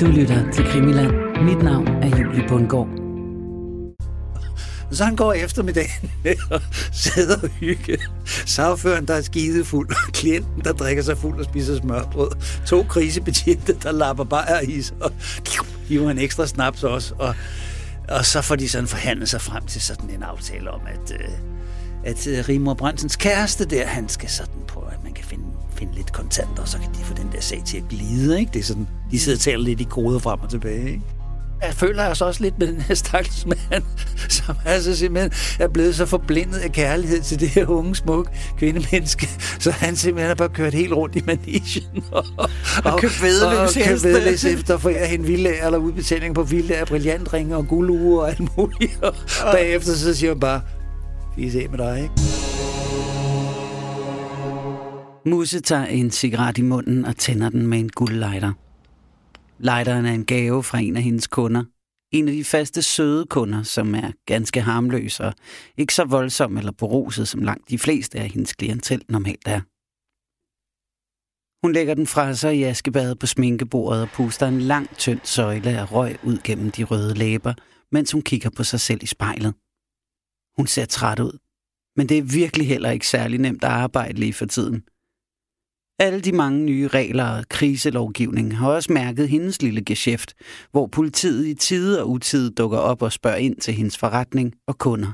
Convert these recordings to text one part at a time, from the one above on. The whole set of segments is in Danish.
Du lytter til Krimiland. Mit navn er Julie Bundgaard. Så han går eftermiddagen og sidder og hygge. Sagføren, der er skide fuld. Klienten, der drikker sig fuld og spiser smørbrød. To krisebetjente, der lapper bare i sig. Og hiver en ekstra snaps også. Og, og så får de sådan forhandlet sig frem til sådan en aftale om, at, øh, at øh, Rimor Brandsens kæreste der, han skal sådan på, at man kan finde, finde lidt kontanter, og så kan de få den der sag til at glide. Ikke? Det er sådan, de sidder og taler lidt i koder frem og tilbage. Ikke? jeg føler altså også lidt med den her stakkels mand, som altså simpelthen er blevet så forblindet af kærlighed til det her unge, smukke kvindemenneske, så han simpelthen har bare kørt helt rundt i manichen og, og, og købt vedløs efter for jeg hende vilde eller udbetaling på vilde af brillantringe og gulduer og alt muligt. Og bagefter så siger han bare, vi se med dig, ikke? Musse tager en cigaret i munden og tænder den med en guldlighter. Lighteren er en gave fra en af hendes kunder. En af de faste søde kunder, som er ganske harmløs og ikke så voldsom eller beruset, som langt de fleste af hendes klientel normalt er. Hun lægger den fra sig i askebadet på sminkebordet og puster en lang, tynd søjle af røg ud gennem de røde læber, mens hun kigger på sig selv i spejlet. Hun ser træt ud, men det er virkelig heller ikke særlig nemt at arbejde lige for tiden – alle de mange nye regler og kriselovgivning har også mærket hendes lille geschæft, hvor politiet i tide og utide dukker op og spørger ind til hendes forretning og kunder.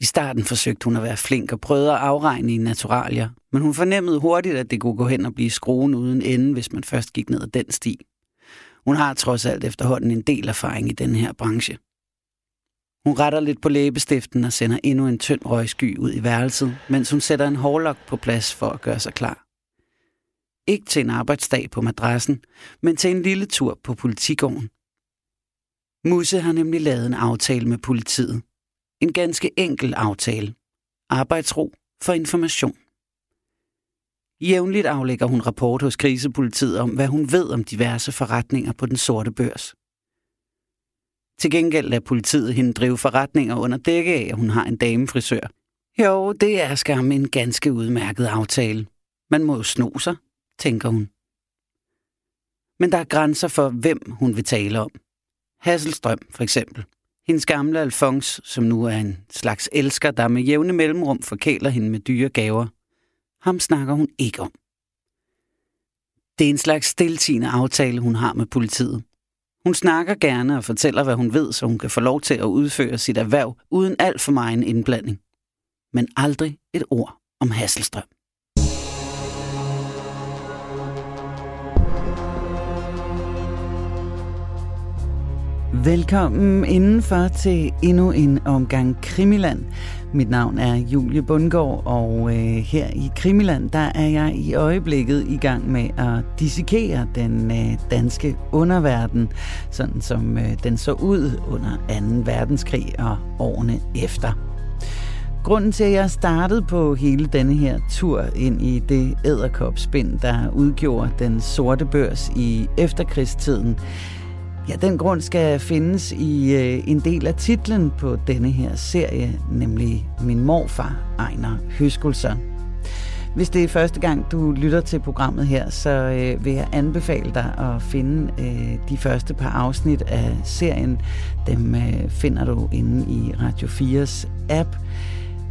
I starten forsøgte hun at være flink og prøvede at afregne i naturalier, men hun fornemmede hurtigt, at det kunne gå hen og blive skruen uden ende, hvis man først gik ned ad den sti. Hun har trods alt efterhånden en del erfaring i den her branche. Hun retter lidt på læbestiften og sender endnu en tynd røgsky ud i værelset, mens hun sætter en hårlok på plads for at gøre sig klar. Ikke til en arbejdsdag på madrassen, men til en lille tur på politigården. Musse har nemlig lavet en aftale med politiet. En ganske enkel aftale. Arbejdsro for information. Jævnligt aflægger hun rapport hos krisepolitiet om, hvad hun ved om diverse forretninger på den sorte børs. Til gengæld lader politiet hende drive forretninger under dække af, at hun har en damefrisør. Jo, det er skam en ganske udmærket aftale. Man må jo sno sig, tænker hun. Men der er grænser for, hvem hun vil tale om. Hasselstrøm, for eksempel. Hendes gamle Alfons, som nu er en slags elsker, der med jævne mellemrum forkæler hende med dyre gaver. Ham snakker hun ikke om. Det er en slags stiltigende aftale, hun har med politiet. Hun snakker gerne og fortæller, hvad hun ved, så hun kan få lov til at udføre sit erhverv uden alt for meget indblanding. Men aldrig et ord om Hasselstrøm. Velkommen indenfor til endnu en omgang Krimiland. Mit navn er Julie Bundgaard, og øh, her i Krimiland, der er jeg i øjeblikket i gang med at dissekere den øh, danske underverden, sådan som øh, den så ud under 2. verdenskrig og årene efter. Grunden til, at jeg startede på hele denne her tur ind i det æderkopspind, der udgjorde den sorte børs i efterkrigstiden, Ja, den grund skal findes i øh, en del af titlen på denne her serie, nemlig Min morfar, Ejner Høskulsson. Hvis det er første gang, du lytter til programmet her, så øh, vil jeg anbefale dig at finde øh, de første par afsnit af serien. Dem øh, finder du inde i Radio 4's app.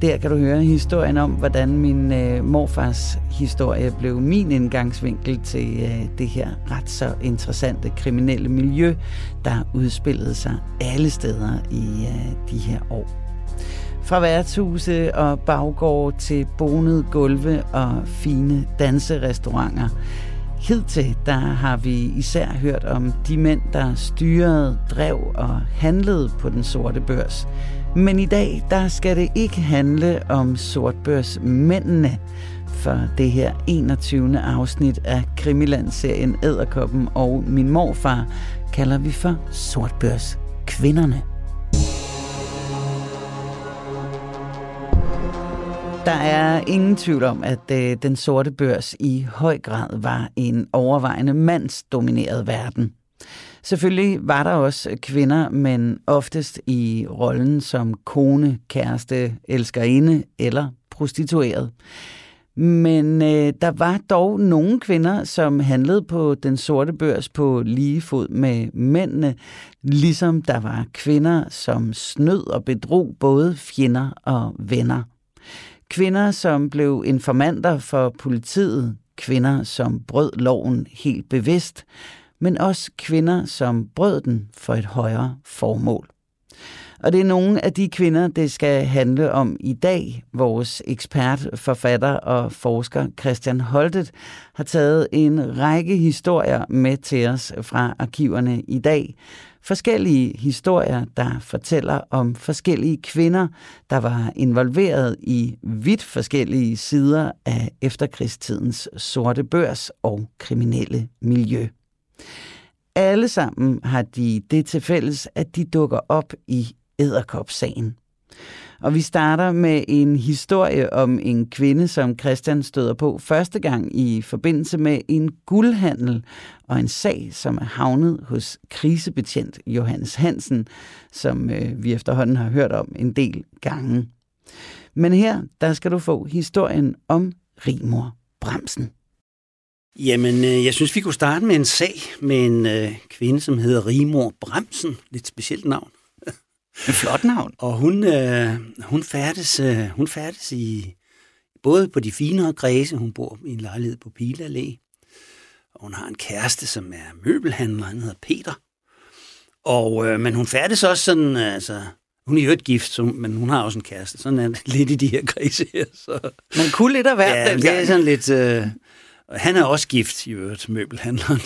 Der kan du høre historien om, hvordan min øh, morfars historie blev min indgangsvinkel til øh, det her ret så interessante kriminelle miljø, der udspillede sig alle steder i øh, de her år. Fra værtshuse og baggård til bonede gulve og fine danserestauranter. Hidtil der har vi især hørt om de mænd, der styrede, drev og handlede på den sorte børs – men i dag, der skal det ikke handle om sortbørsmændene, for det her 21. afsnit af Krimiland-serien Æderkoppen og Min Morfar kalder vi for sortbørskvinderne. Der er ingen tvivl om, at øh, den sorte børs i høj grad var en overvejende mandsdomineret verden. Selvfølgelig var der også kvinder, men oftest i rollen som kone, kæreste, elskerinde eller prostitueret. Men øh, der var dog nogle kvinder, som handlede på den sorte børs på lige fod med mændene, ligesom der var kvinder, som snød og bedrog både fjender og venner. Kvinder, som blev informanter for politiet, kvinder, som brød loven helt bevidst, men også kvinder, som brød den for et højere formål. Og det er nogle af de kvinder, det skal handle om i dag. Vores ekspert, forfatter og forsker Christian Holtet har taget en række historier med til os fra arkiverne i dag. Forskellige historier, der fortæller om forskellige kvinder, der var involveret i vidt forskellige sider af efterkrigstidens sorte børs og kriminelle miljø. Alle sammen har de det til fælles, at de dukker op i æderkopsagen. Og vi starter med en historie om en kvinde, som Christian støder på første gang i forbindelse med en guldhandel og en sag, som er havnet hos krisebetjent Johannes Hansen, som øh, vi efterhånden har hørt om en del gange. Men her, der skal du få historien om Rimor Bremsen. Jamen, øh, jeg synes, vi kunne starte med en sag med en øh, kvinde, som hedder Rimor Bremsen. Lidt specielt navn. En flot navn. Og hun, øh, hun, færdes, øh, hun færdes i både på de finere kredse, hun bor i en lejlighed på Pile Allé, og hun har en kæreste, som er møbelhandler, han hedder Peter. Og, øh, men hun færdes også sådan, altså, hun er jo et gift, så, men hun har også en kæreste. Sådan er det lidt i de her kredse her. Så. Man kunne lidt af hvert. Ja, det er sådan lidt... Øh, han er også gift, i øvrigt, møbelhandleren.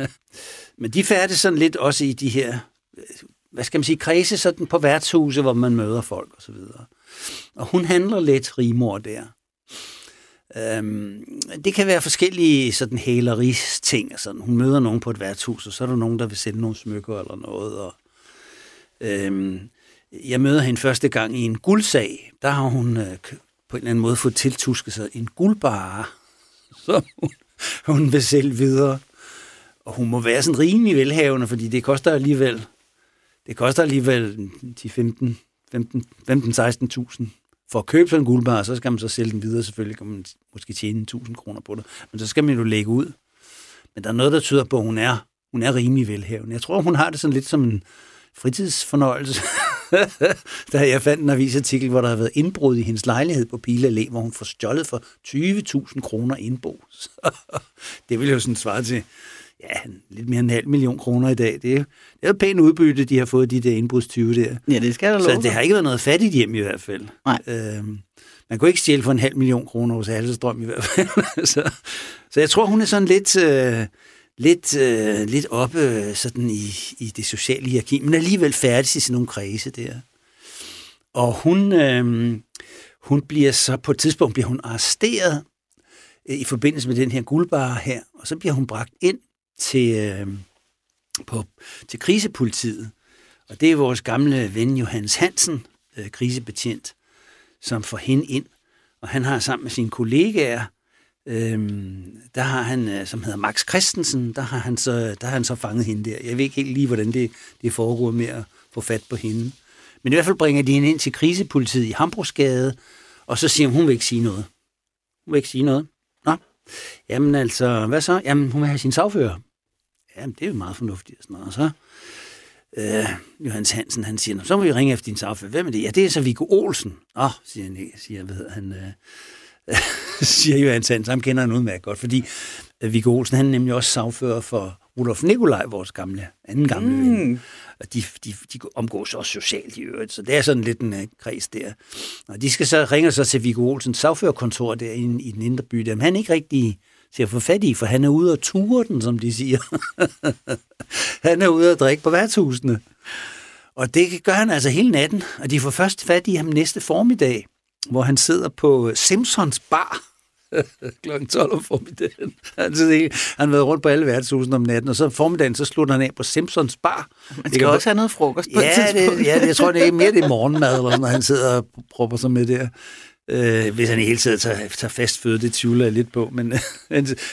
men de færdes sådan lidt også i de her hvad skal man sige, kredse sådan på værtshuse, hvor man møder folk og så videre. Og hun handler lidt rimor der. Øhm, det kan være forskellige sådan hæleris ting. Sådan. Hun møder nogen på et værtshus, og så er der nogen, der vil sælge nogle smykker eller noget. Og, øhm, jeg møder hende første gang i en guldsag. Der har hun øh, på en eller anden måde fået tiltusket sig en guldbare, som hun, hun vil sælge videre. Og hun må være sådan rimelig velhavende, fordi det koster alligevel det koster alligevel 15, 15, 15-16.000 for at købe sådan en guldbar, så skal man så sælge den videre. Selvfølgelig kan man måske tjene 1000 kroner på det. Men så skal man jo lægge ud. Men der er noget, der tyder på, at hun er, hun er rimelig velhavende. Jeg tror, hun har det sådan lidt som en fritidsfornøjelse. da jeg fandt en avisartikel, hvor der har været indbrud i hendes lejlighed på Pile Allé, hvor hun får stjålet for 20.000 kroner indbo. det vil jo sådan svare til ja, lidt mere end en halv million kroner i dag. Det er, det er pænt udbytte, de har fået, de der indbrudstyve der. Ja, det skal der Så det har ikke været noget fattigt hjem i hvert fald. Nej. Øhm, man kunne ikke stjæle for en halv million kroner hos Halsestrøm i hvert fald. så, så jeg tror, hun er sådan lidt... Øh, lidt, øh, lidt oppe øh, sådan i, i det sociale hierarki, men alligevel færdig i sådan nogle kredse der. Og hun, øh, hun bliver så på et tidspunkt bliver hun arresteret øh, i forbindelse med den her guldbar her, og så bliver hun bragt ind til, øh, på, til krisepolitiet. Og det er vores gamle ven Johannes Hansen, øh, krisebetjent, som får hende ind. Og han har sammen med sine kollegaer, øh, der har han, øh, som hedder Max Christensen, der har, han så, der har han så fanget hende der. Jeg ved ikke helt lige, hvordan det, det foregår med at få fat på hende. Men i hvert fald bringer de hende ind til krisepolitiet i Hambrugsgade, og så siger hun, hun vil ikke sige noget. Hun vil ikke sige noget. Nå, Jamen altså, hvad så? Jamen, hun vil have sin sagfører. Jamen, det er jo meget fornuftigt. Og, sådan noget. og så øh, Johannes Hansen, han siger, så må vi ringe efter din sagfører. Hvem er det? Ja, det er så Viggo Olsen. Åh, oh, siger han, siger, hvad hedder han, øh, siger Johannes Hansen, ham kender han udmærket godt, fordi øh, Viggo Olsen, han er nemlig også sagfører for Rudolf Nikolaj, vores gamle, anden gamle mm. ven. Og de, de, de omgås også socialt i øvrigt, så det er sådan lidt en uh, kreds der. Og de skal så ringe så til Viggo Olsens sagførerkontor der i, i den indre by, der, men han er ikke rigtig til at få fat i, for han er ude og ture den, som de siger. han er ude og drikke på værtshusene. Og det gør han altså hele natten, og de får først fat i ham næste formiddag, hvor han sidder på Simpsons bar klokken 12 om formiddagen. Han, han har været rundt på alle værtshusene om natten, og så formiddagen, så slutter han af på Simpsons bar. Man skal også have noget frokost på ja, et tidspunkt. Det, ja, jeg tror, det er mere det morgenmad, eller når han sidder og propper sig med der. Øh, hvis han i hele tiden tager, tager fast føde, det tvivler jeg lidt på. Men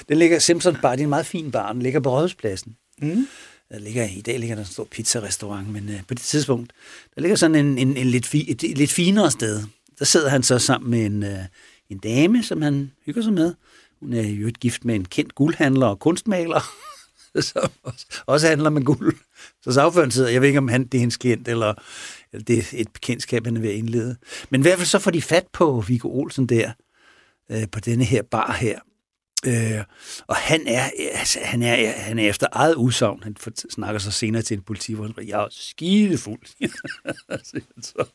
den ligger, Simpsons Bar, det er en meget fin bar, den ligger på Rådhuspladsen. Mm. Der ligger, I dag ligger der en stor pizzarestaurant, men øh, på det tidspunkt, der ligger sådan en, en, en lidt, fi, et, et lidt finere sted. Der sidder han så sammen med en, øh, en dame, som han hygger sig med. Hun er jo et gift med en kendt guldhandler og kunstmaler, som også, også handler med guld. Så sagføren sidder, jeg ved ikke, om han det er hendes klient, eller, eller det er et bekendtskab, han er ved at indlede. Men i hvert fald så får de fat på Viggo Olsen der, øh, på denne her bar her. Øh, og han er, altså, han, er, han er efter eget udsagn. Han snakker så senere til en politi, hvor han siger, jeg er skidefuld. så,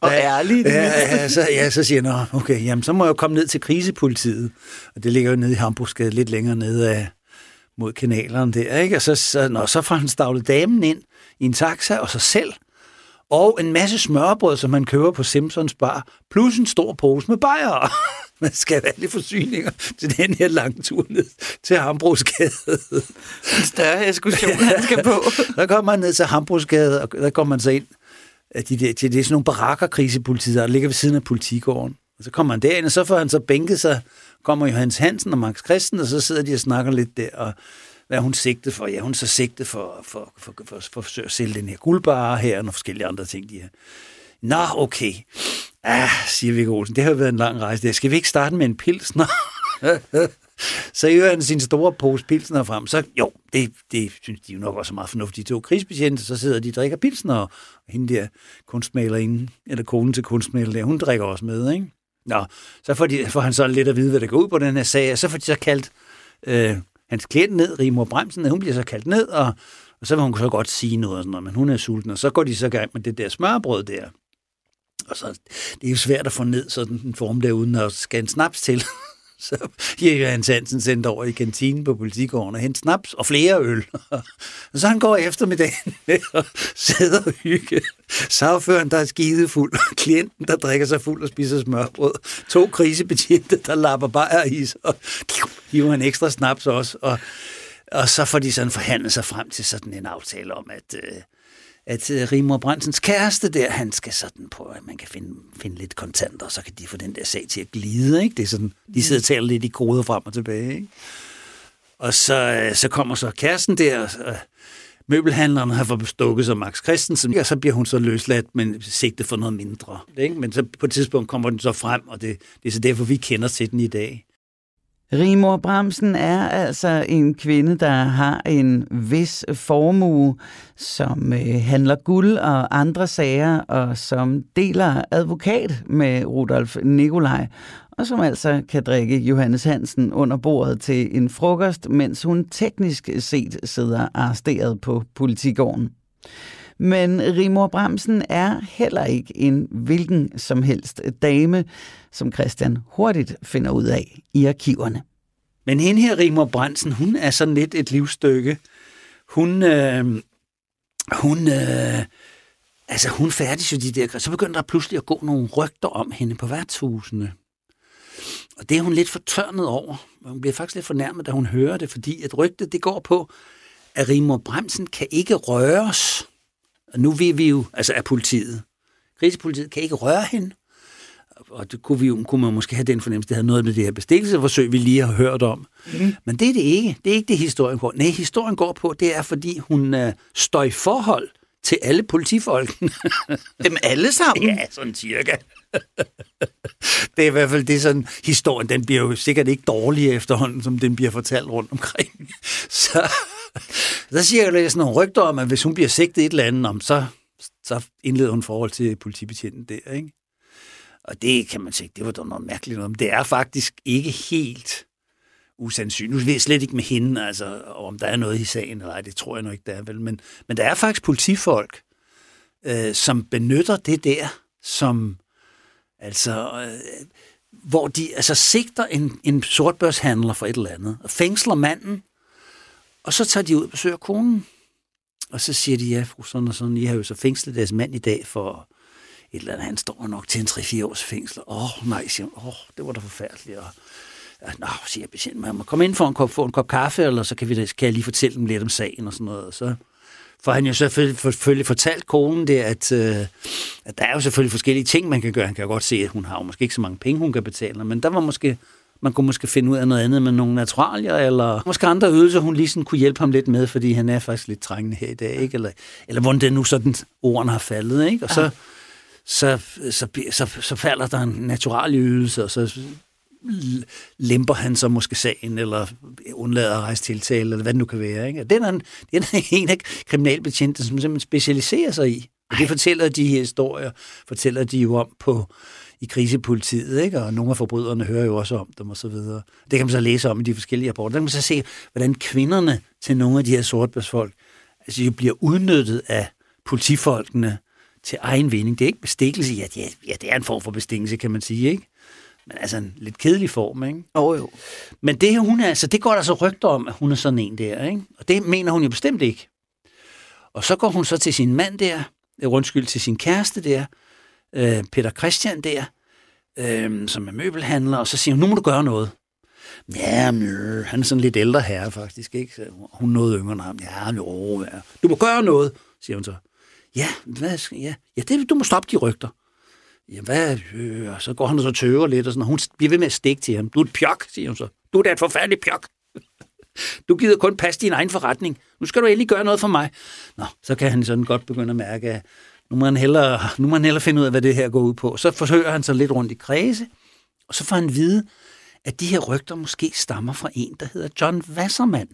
og ærligt. Ja, ja, så, ja, så siger han, okay, jamen, så må jeg jo komme ned til krisepolitiet. Og det ligger jo nede i Hamburgsgade, lidt længere nede af, mod kanalerne der, ikke? Og så, så, når, så får han stavlet damen ind i en taxa, og sig selv, og en masse smørbrød, som man køber på Simpsons bar, plus en stor pose med bajer. man skal have alle forsyninger til den her lange tur ned til Hambrugsgade. En større ekskursion, han skal på. der kommer man ned til Hambrugsgade, og der kommer man så ind de der, det er sådan nogle barakker krisepolitiet, der ligger ved siden af politigården. Og så kommer han derind, og så får han så bænket sig, kommer Johannes Hansen og Max Christen, og så sidder de og snakker lidt der, og hvad hun sigtet for? Ja, hun så sigtet for, for, for, for, for, for at sælge den her guldbar her, og nogle forskellige andre ting, de her. Nå, okay. Ah, siger Viggo Olsen, det har været en lang rejse der. Skal vi ikke starte med en pilsner? så øger han sin store pose pilsner frem. Så jo, det, det synes de jo nok også er meget fornuftigt. De to krigsbetjente, så sidder de og drikker pilsner, og hende der kunstmalerinde, eller konen til kunstmaler der, hun drikker også med, ikke? Nå, så får, de, får han så lidt at vide, hvad der går ud på den her sag, og så får de så kaldt øh, hans klient ned, Rimor Bremsen, hun bliver så kaldt ned, og, og så vil hun så godt sige noget, og sådan noget, men hun er sulten, og så går de så gang med det der smørbrød der. Og så, det er jo svært at få ned sådan en form der, uden at skære en snaps til. så giver Hans Hansen sendt over i kantinen på politigården og hente snaps og flere øl. og så han går eftermiddagen med og sidder og hygge. Sagføren, der er skidefuld. Klienten, der drikker sig fuld og spiser smørbrød. To krisebetjente, der lapper bare i sig. Og hiver en ekstra snaps også. Og, og så får de sådan forhandlet sig frem til sådan en aftale om, at... Øh, at øh, Rimor Brandsens kæreste der, han skal sådan på, at man kan finde, finde lidt kontanter, og så kan de få den der sag til at glide. Ikke? Det er sådan, de sidder og taler lidt i koder frem og tilbage. Ikke? Og så, øh, så kommer så kæresten der, og øh, møbelhandleren har fået stukket som Max Christensen, og så bliver hun så løsladt, men sigtet for noget mindre. Ikke? Men så på et tidspunkt kommer den så frem, og det, det er så derfor, vi kender til den i dag. Rimor Bremsen er altså en kvinde, der har en vis formue, som øh, handler guld og andre sager, og som deler advokat med Rudolf Nikolaj, og som altså kan drikke Johannes Hansen under bordet til en frokost, mens hun teknisk set sidder arresteret på politigården. Men Rimor Bremsen er heller ikke en hvilken som helst dame, som Christian hurtigt finder ud af i arkiverne. Men hende her, Rigmor Brandsen, hun er sådan lidt et livsstykke. Hun, øh, hun, øh, altså hun færdig jo de der, så begynder der pludselig at gå nogle rygter om hende på værtshusene. Og det er hun lidt fortørnet over. Hun bliver faktisk lidt fornærmet, da hun hører det, fordi at rygtet det går på, at Rimor Bremsen kan ikke røres og nu ved vi jo, altså af politiet, krisepolitiet kan ikke røre hende, og det kunne, vi, kunne man måske have den fornemmelse, det havde noget med det her bestikkelseforsøg, vi lige har hørt om. Mm. Men det er det ikke. Det er ikke det, historien går. Nej, historien går på, det er, fordi hun uh, står i forhold til alle politifolkene. Dem alle sammen? Ja, sådan cirka. det er i hvert fald det sådan, historien, den bliver jo sikkert ikke dårlig efterhånden, som den bliver fortalt rundt omkring. Så, så siger jeg sådan nogle rygter om, at hvis hun bliver sigtet et eller andet, om, så, så indleder hun forhold til politibetjenten der, ikke? Og det kan man sige, det var da noget mærkeligt noget, men det er faktisk ikke helt usandsynligt. Nu ved jeg slet ikke med hende, altså, om der er noget i sagen, eller ej, det tror jeg nok ikke, der er vel. Men, men der er faktisk politifolk, øh, som benytter det der, som altså, øh, hvor de altså sigter en, en sortbørshandler for et eller andet, og fængsler manden, og så tager de ud og besøger konen. Og så siger de, ja, fru sådan og sådan, I har jo så fængslet deres mand i dag for et eller andet. Han står nok til en 3-4 års fængsel. Åh, oh, nej, siger hun. Åh, oh, det var da forfærdeligt. Og, ja, nå, siger patienten, man må komme ind for en kop, få en kop kaffe, eller så kan, vi, kan jeg lige fortælle dem lidt om sagen og sådan noget. Og så for han jo selvfølgelig, selvfølgelig fortalt konen det, at, øh, at der er jo selvfølgelig forskellige ting, man kan gøre. Han kan jo godt se, at hun har jo måske ikke så mange penge, hun kan betale, men der var måske man kunne måske finde ud af noget andet med nogle naturalier, eller måske andre ydelser, hun lige sådan kunne hjælpe ham lidt med, fordi han er faktisk lidt trængende her i dag, ikke? Eller, eller hvordan det nu sådan, ordene har faldet, ikke? Og så, så, så, så, så falder der en natural ydelse, og så lemper han så måske sagen, eller undlader at rejse tiltale, eller hvad det nu kan være. Ikke? Og den er, en, den er en af kriminalbetjente, som simpelthen specialiserer sig i. Og det fortæller de her historier, fortæller de jo om på i krisepolitiet, ikke? og nogle af forbryderne hører jo også om dem og så videre. Det kan man så læse om i de forskellige rapporter. Der kan man så se, hvordan kvinderne til nogle af de her sortbørsfolk altså, de bliver udnyttet af politifolkene til egen vinding. Det er ikke bestikkelse. Ja, det er, ja, det er en form for bestikkelse, kan man sige, ikke? Men altså en lidt kedelig form, ikke? Oh, jo. Men det, hun er, altså, det går der så rygter om, at hun er sådan en der, ikke? Og det mener hun jo bestemt ikke. Og så går hun så til sin mand der, øh, undskyld, til sin kæreste der, øh, Peter Christian der, øh, som er møbelhandler, og så siger hun, nu må du gøre noget. Ja, mjø. han er sådan lidt ældre herre faktisk, ikke? Hun nåede yngre end ham. Ja, jo, ja. Du må gøre noget, siger hun så. Ja, hvad skal, ja, ja det, du må stoppe de rygter. Ja, hvad? Øh, så går han og så tøver lidt, og sådan, og hun bliver ved med at stikke til ham. Du er et pjok, siger hun så. Du er da et forfærdeligt pjok. Du gider kun passe din egen forretning. Nu skal du endelig gøre noget for mig. Nå, så kan han sådan godt begynde at mærke, at nu må han hellere, nu må han hellere finde ud af, hvad det her går ud på. Så forsøger han sig lidt rundt i kredse, og så får han vide, at de her rygter måske stammer fra en, der hedder John Wasserman.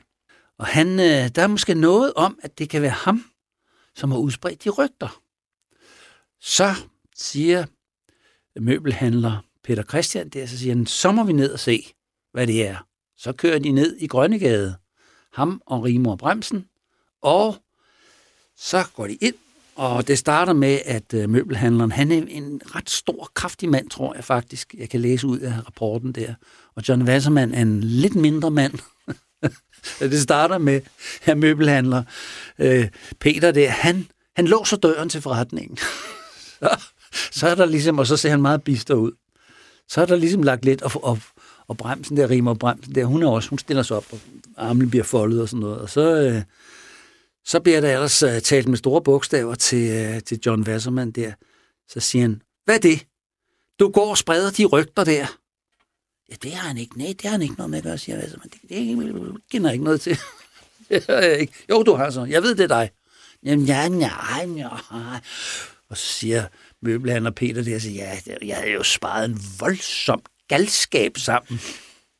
Og han, øh, der er måske noget om, at det kan være ham, som har udspredt de rygter. Så siger møbelhandler Peter Christian der, så siger han, så må vi ned og se, hvad det er. Så kører de ned i Grønnegade, ham og Rimor Bremsen, og så går de ind, og det starter med, at øh, møbelhandleren, han er en ret stor, kraftig mand, tror jeg faktisk. Jeg kan læse ud af rapporten der. Og John Wasserman er en lidt mindre mand. det starter med, her møbelhandler øh, Peter der, han, han låser døren til forretningen. så, så er der ligesom, og så ser han meget bister ud. Så er der ligesom lagt lidt, og, og, og bremsen der, rimer bremsen der, hun er også, hun stiller sig op, og armen bliver foldet og sådan noget. Og så, øh, så bliver der ellers uh, talt med store bogstaver til, uh, til John Wasserman der. Så siger han, hvad er det? Du går og spreder de rygter der. Ja, det har han ikke. Nej, det har han ikke noget med at gøre, siger Wasserman. Altså, det, det kender ikke noget til. det har jeg ikke. Jo, du har så. Jeg ved, det er dig. Jamen, ja, nej, nej. Og så siger møbelhandler Peter der, siger, ja, jeg har jo sparet en voldsom galskab sammen.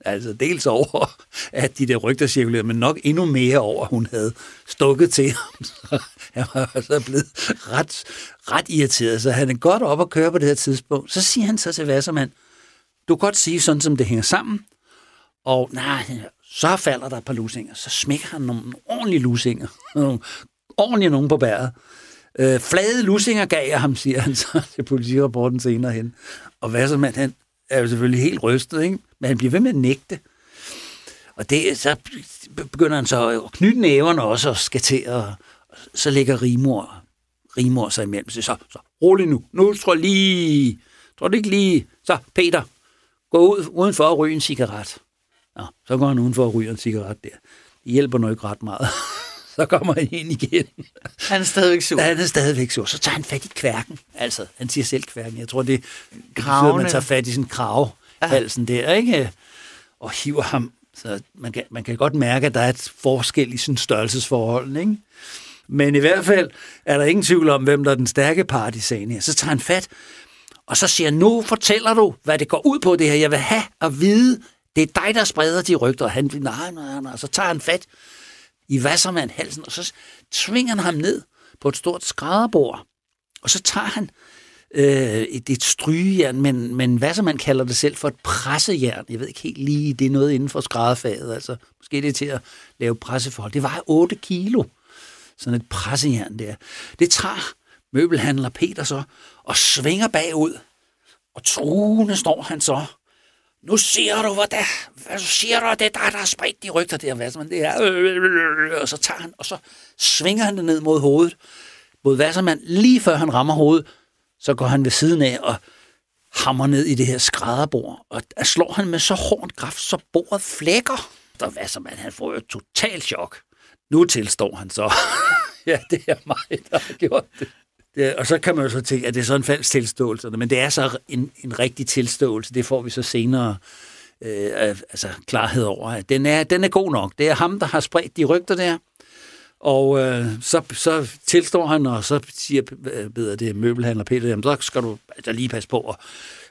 Altså dels over, at de der rygter cirkulerede, men nok endnu mere over, at hun havde stukket til ham. Så han var så blevet ret, ret irriteret, så han er godt op at køre på det her tidspunkt. Så siger han så til Vassermand, du kan godt sige sådan, som det hænger sammen, og nej, så falder der et par lusinger. Så smækker han nogle ordentlige lusinger. Nogle ordentlige nogen på bæret. Øh, flade lusinger gav jeg ham, siger han så til politirapporten senere hen. Og hvad så Vassermand, han er jo selvfølgelig helt rystet, ikke? men han bliver ved med at nægte. Og det, så begynder han så at knytte næverne også og skal til, og så ligger Rimor, Rimor sig imellem. Så, så rolig nu. Nu tror jeg lige, tror du ikke lige, så Peter, gå ud udenfor og ryge en cigaret. Nå, så går han udenfor og ryger en cigaret der. Det hjælper nok ikke ret meget. så kommer han ind igen. Han er stadigvæk sur. Han er stadigvæk sur. Så tager han fat i kværken. Altså, han siger selv kværken. Jeg tror, det betyder, at man tager fat i sin krav, halsen der, ikke? Og hiver ham. Så man kan, man kan godt mærke, at der er et forskel i sin størrelsesforhold, ikke? Men i hvert fald er der ingen tvivl om, hvem der er den stærke part i sagen her. Så tager han fat, og så siger nu fortæller du, hvad det går ud på det her. Jeg vil have at vide, det er dig, der spreder de rygter. Og han, nej, nej, nej. Så tager han fat i Wassermann halsen, og så tvinger han ham ned på et stort skrædderbord. Og så tager han øh, et, et strygejern, men, men Wassermann kalder det selv for et pressejern. Jeg ved ikke helt lige, det er noget inden for skrædderfaget. Altså, måske det er til at lave presseforhold. Det var 8 kilo, sådan et pressejern der. Det tager møbelhandler Peter så, og svinger bagud. Og truende står han så nu siger du, hvad, der, hvad siger du, det er dig, der har spredt de rygter der, hvad det er. Og så tager han, og så svinger han det ned mod hovedet, mod Wassermann, lige før han rammer hovedet, så går han ved siden af og hammer ned i det her skrædderbord, og der slår han med så hårdt kraft, så bordet flækker. Der Wassermann, han får jo et totalt chok. Nu tilstår han så. ja, det er mig, der har gjort det. Det, og så kan man jo så tænke, at det er så en falsk tilståelse, men det er så en, en rigtig tilståelse. Det får vi så senere øh, altså klarhed over. At den er, den er god nok. Det er ham, der har spredt de rygter der. Og øh, så, så tilstår han, og så siger bedre det møbelhandler Peter, jamen, så skal du altså lige passe på, og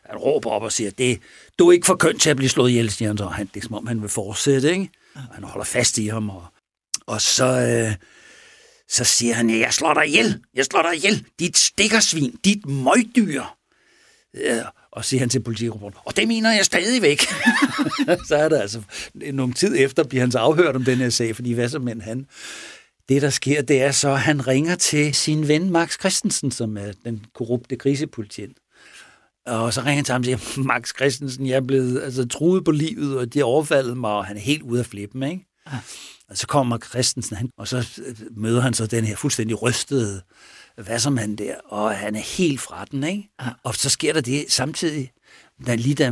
han råber op og siger, det, du er ikke for køn til at blive slået ihjel, siger han så. Han, det er som om, han vil fortsætte, ikke? Og han holder fast i ham, og, og så, øh, så siger han, jeg slår dig ihjel, jeg slår dig ihjel, dit stikkersvin, dit møgdyr. Ja, og siger han til politireporteren, og det mener jeg stadigvæk. så er det altså, nogle tid efter bliver han så afhørt om den her sag, fordi hvad så men han, det der sker, det er så, at han ringer til sin ven Max Christensen, som er den korrupte krisepolitien. Og så ringer han til ham og siger, Max Christensen, jeg er blevet altså, truet på livet, og de har overfaldet mig, og han er helt ude af flippen, ikke? Ah. Og så kommer Christensen, han, og så øh, møder han så den her fuldstændig rystede Wassermann der, og han er helt fra den, ikke? Ja. Og så sker der det samtidig, da lige da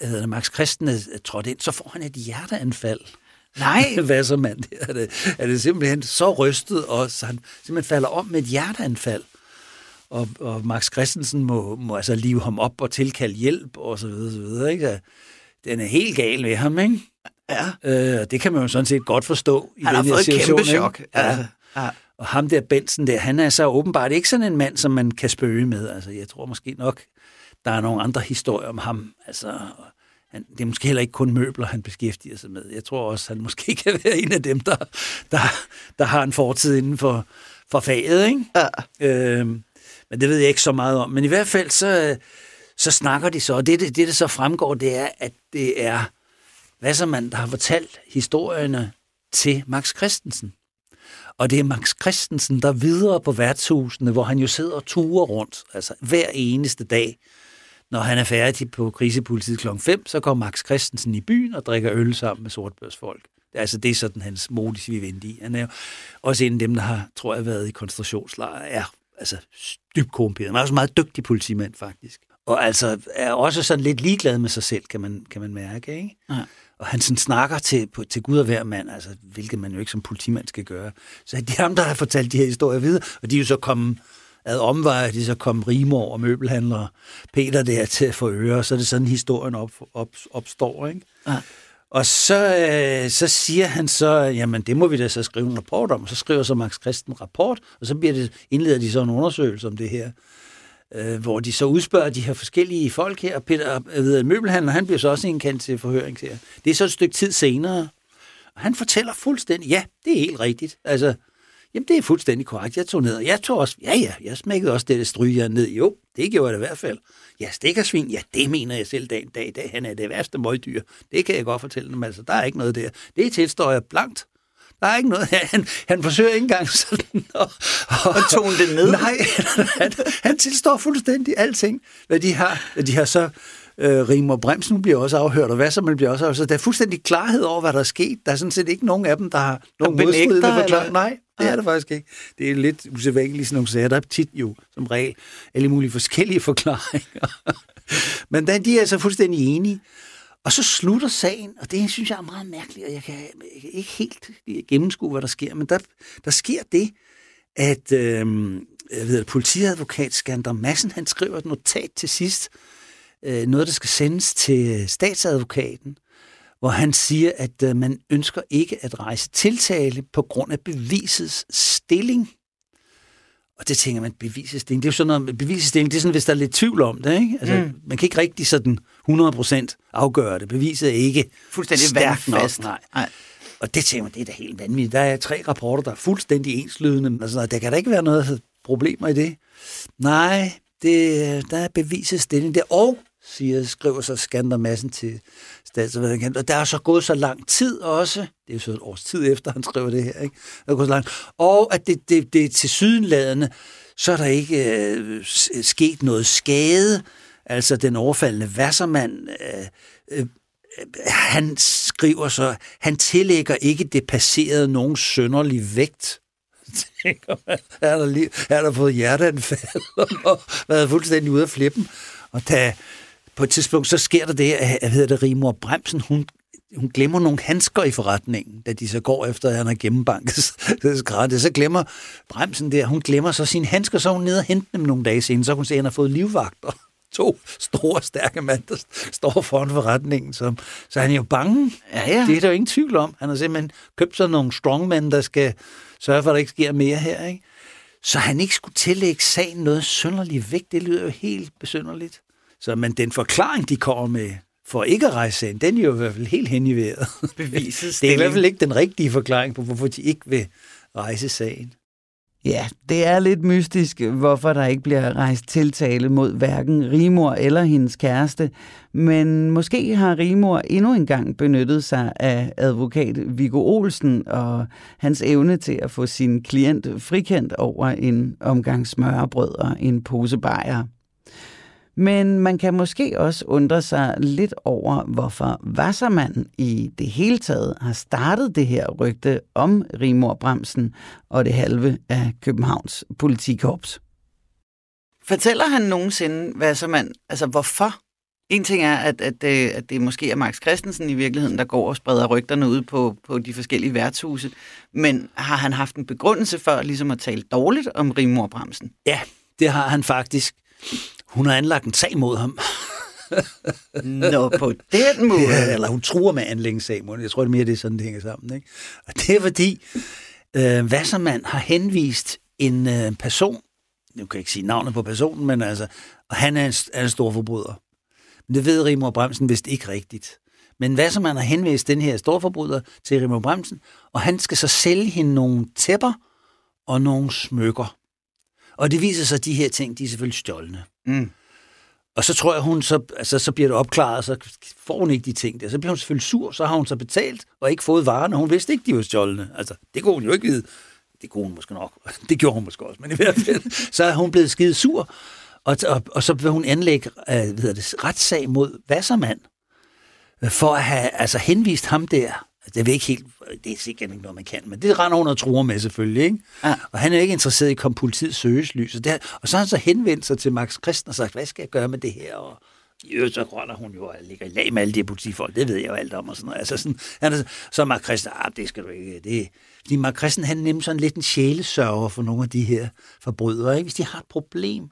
øh, Max Christensen er trådt ind, så får han et hjerteanfald. Nej. Wassermann, det er det, er det simpelthen så rystet, og så han simpelthen falder om med et hjerteanfald. Og, og Max Christensen må, må altså live ham op og tilkalde hjælp, og så videre, så videre, ikke? Den er helt gal med ham, ikke? Ja. Øh, det kan man jo sådan set godt forstå i han den har fået et kæmpe chok. Ja. Altså. Ja. Og ham der Benson der, han er så åbenbart ikke sådan en mand, som man kan spøge med. Altså, jeg tror måske nok, der er nogle andre historier om ham. Altså, han, det er måske heller ikke kun møbler, han beskæftiger sig med. Jeg tror også, han måske kan være en af dem, der, der, der har en fortid inden for, for faget. Ikke? Ja. Øhm, men det ved jeg ikke så meget om. Men i hvert fald, så, så snakker de så, og det, det, det, der så fremgår, det er, at det er Wassermann, der har fortalt historierne til Max Christensen. Og det er Max Christensen, der videre på værtshusene, hvor han jo sidder og turer rundt, altså hver eneste dag. Når han er færdig på krisepolitiet kl. 5, så går Max Christensen i byen og drikker øl sammen med sortbørsfolk. Altså, det er sådan hans modus vivendi. Han er jo også en af dem, der har, tror jeg, været i koncentrationslejre, er altså dybt korrumperet. Han er også en meget dygtig politimand, faktisk. Og altså er også sådan lidt ligeglad med sig selv, kan man, kan man mærke, ikke? Ja. Og han sådan snakker til, på, til Gud og hver mand, altså, hvilket man jo ikke som politimand skal gøre. Så det er ham, der har fortalt de her historier videre, og de er jo så kommet ad omveje, de så kommet Rimor og møbelhandlere, Peter der til at få øre, så er det sådan, historien op, op, opstår, ikke? Ja. Og så, øh, så siger han så, jamen det må vi da så skrive en rapport om, og så skriver så Max Christen rapport, og så bliver det, indleder de så en undersøgelse om det her øh, hvor de så udspørger de her forskellige folk her. Peter ved, Møbelhandler, han bliver så også indkaldt til forhøring her. Det er så et stykke tid senere, og han fortæller fuldstændig, ja, det er helt rigtigt. Altså, jamen det er fuldstændig korrekt. Jeg tog ned, og jeg tog også, ja ja, jeg smækkede også det stryger ned. Jo, det gjorde jeg i hvert fald. Ja, stikkersvin, ja, det mener jeg selv dag dag. dag. Han er det værste møgdyr. Det kan jeg godt fortælle dem. Altså, der er ikke noget der. Det tilstår jeg blankt. Der er ikke noget. Han, han forsøger ikke engang sådan at, og, og tone det ned. Nej, han, han tilstår fuldstændig alting, hvad de har. De har så øh, Rimor Bremsen bliver også afhørt, og hvad så man bliver også afhørt. Så der er fuldstændig klarhed over, hvad der er sket. Der er sådan set ikke nogen af dem, der har nogen modstridende forklaring. Nej, det er det faktisk ikke. Det er lidt usædvanligt sådan nogle sager. Der er tit jo, som regel, alle mulige forskellige forklaringer. Men der, de er altså fuldstændig enige. Og så slutter sagen, og det synes jeg er meget mærkeligt, og jeg kan, jeg kan ikke helt gennemskue, hvad der sker, men der, der sker det, at øh, jeg ved, politiadvokat Skander Madsen, han skriver et notat til sidst, øh, noget, der skal sendes til statsadvokaten, hvor han siger, at øh, man ønsker ikke at rejse tiltale på grund af bevisets stilling. Og det tænker man, bevisestilling, det er jo sådan noget, bevisestilling, det er sådan, hvis der er lidt tvivl om det, ikke? Altså, mm. man kan ikke rigtig sådan 100% afgøre det. Beviset er ikke fuldstændig stærkt nok. Nej. nej. Og det tænker man, det er da helt vanvittigt. Der er tre rapporter, der er fuldstændig enslydende. Altså, der kan da ikke være noget problemer i det. Nej, det, der er beviset stilling der. Og, siger, skriver så Skander Massen til statsadvokaten, og der er så gået så lang tid også, det er jo så et års tid efter, han skriver det her, ikke? Der er gået så lang, og at det, det, det er til sydenladende, så er der ikke øh, sket noget skade, altså den overfaldende Wassermann, øh, øh, øh, han skriver så, han tillægger ikke det passerede nogen sønderlig vægt. Tænker man, er der, lige, er der fået hjerteanfald og været fuldstændig ude af flippen. Og da på et tidspunkt, så sker der det, at, at hedder det, Rimor Bremsen, hun, hun glemmer nogle handsker i forretningen, da de så går efter, at han har gennembanket skrættet. Så glemmer Bremsen der, hun glemmer så sine handsker, så hun nede og hente dem nogle dage senere, så hun ser, at han har fået livvagter to store, stærke mænd, der står foran forretningen. Så, så han er jo bange. Ja, ja. Det er der jo ingen tvivl om. Han har simpelthen købt sig nogle strongmen, der skal sørge for, at der ikke sker mere her. Ikke? Så han ikke skulle tillægge sagen noget sønderligt vægt, det lyder jo helt besynderligt. Så, men den forklaring, de kommer med, for ikke at rejse sagen, den er jo i hvert fald helt hen i vejret. Beviset Det er i hvert fald ikke den rigtige forklaring på, hvorfor de ikke vil rejse sagen. Ja, det er lidt mystisk, hvorfor der ikke bliver rejst tiltale mod hverken Rimor eller hendes kæreste. Men måske har Rimor endnu engang benyttet sig af advokat Viggo Olsen og hans evne til at få sin klient frikendt over en omgang smørbrød og en pose bajer. Men man kan måske også undre sig lidt over, hvorfor Wassermann i det hele taget har startet det her rygte om Rimor Bremsen og det halve af Københavns politikorps. Fortæller han nogensinde, Wassermann, altså hvorfor? En ting er, at, at, det, at det måske er Max Christensen i virkeligheden, der går og spreder rygterne ud på, på de forskellige værtshuse. Men har han haft en begrundelse for ligesom at tale dårligt om Rimor Bremsen? Ja, det har han faktisk. Hun har anlagt en sag mod ham. Nå, på den måde. Ja, eller hun truer med at anlægge en sag mod ham. Jeg tror, det er mere det er sådan, det hænger sammen. Ikke? Og det er fordi, øh, Wassermann har henvist en øh, person, nu kan jeg ikke sige navnet på personen, men altså, og han er en, er en stor forbryder. Men det ved Rimor Bremsen vist ikke rigtigt. Men Wassermann har henvist den her storforbryder til Rimor Bremsen, og han skal så sælge hende nogle tæpper og nogle smykker. Og det viser sig, at de her ting, de er selvfølgelig stjålne. Mm. Og så tror jeg, hun så, altså, så bliver det opklaret, så får hun ikke de ting der. Så bliver hun selvfølgelig sur, så har hun så betalt og ikke fået varerne. Hun vidste ikke, de var stjålne. Altså, det kunne hun jo ikke vide. Det kunne hun måske nok. Det gjorde hun måske også, men i hvert fald, så er hun blevet skide sur. Og, og, og så vil hun anlægge øh, hvad hedder det, retssag mod Wassermann, øh, for at have altså, henvist ham der. Altså, Det er ikke helt, det er sikkert ikke noget, man kan, men det render hun og truer med selvfølgelig. Ikke? Ja. Og han er ikke interesseret i at komme politiets søgeslys. Og, det, og så har han så henvendt sig til Max Christen og sagt, hvad skal jeg gøre med det her? Og i øvrigt så render hun jo og ligger i lag med alle de politifolk. Det ved jeg jo alt om. Og sådan noget. Altså sådan, han er, så er Mark Christen, ah, det skal du ikke. Det, fordi Mark Christen, han er nemlig sådan lidt en sjælesørger for nogle af de her forbrydere. Ikke? Hvis de har et problem,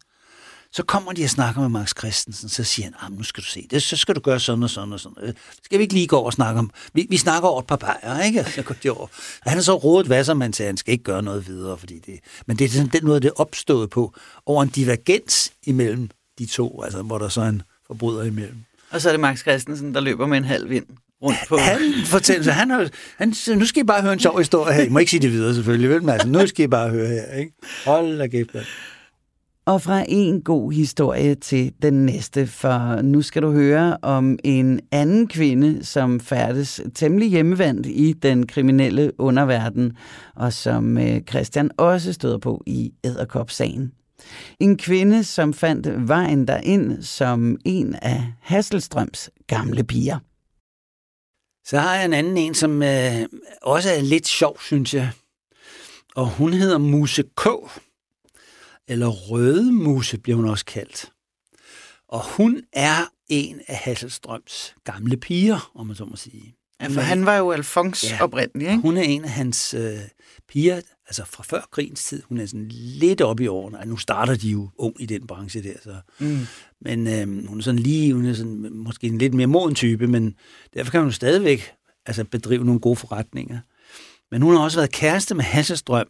så kommer de og snakker med Max Christensen, så siger han, ah, nu skal du se, det, så skal du gøre sådan og sådan og sådan. Øh, Skal vi ikke lige gå over og snakke om, vi, vi snakker over et par bajer, ikke? Så går de over. Han har så rådet Wassermann til, at han skal ikke gøre noget videre, fordi det, men det er sådan den måde, det er opstået på, over en divergens imellem de to, altså hvor der så er en forbryder imellem. Og så er det Max Christensen, der løber med en halv vind rundt på... Han fortæller sig, han, har, han nu skal I bare høre en sjov historie her. I må ikke sige det videre selvfølgelig, vel? Men altså, nu skal I bare høre her, ikke? Hold da kæft. Og fra en god historie til den næste, for nu skal du høre om en anden kvinde, som færdes temmelig hjemmevandt i den kriminelle underverden, og som øh, Christian også støder på i Æderkop-sagen. En kvinde, som fandt vejen derind som en af Hasselstrøms gamle piger. Så har jeg en anden en, som øh, også er lidt sjov, synes jeg. Og hun hedder Muse K. Eller Røde Muse bliver hun også kaldt. Og hun er en af Hasselstrøms gamle piger, om man så må sige. Ja, for han var jo Alfons Ja. oprindeligt, ikke? Hun er en af hans øh, piger, altså fra før krigens tid. Hun er sådan lidt oppe i årene. Altså, nu starter de jo ung i den branche der, så Mm. men øh, hun er sådan lige, hun er sådan, måske en lidt mere moden type, men derfor kan hun stadigvæk altså, bedrive nogle gode forretninger. Men hun har også været kæreste med Hasselstrøm,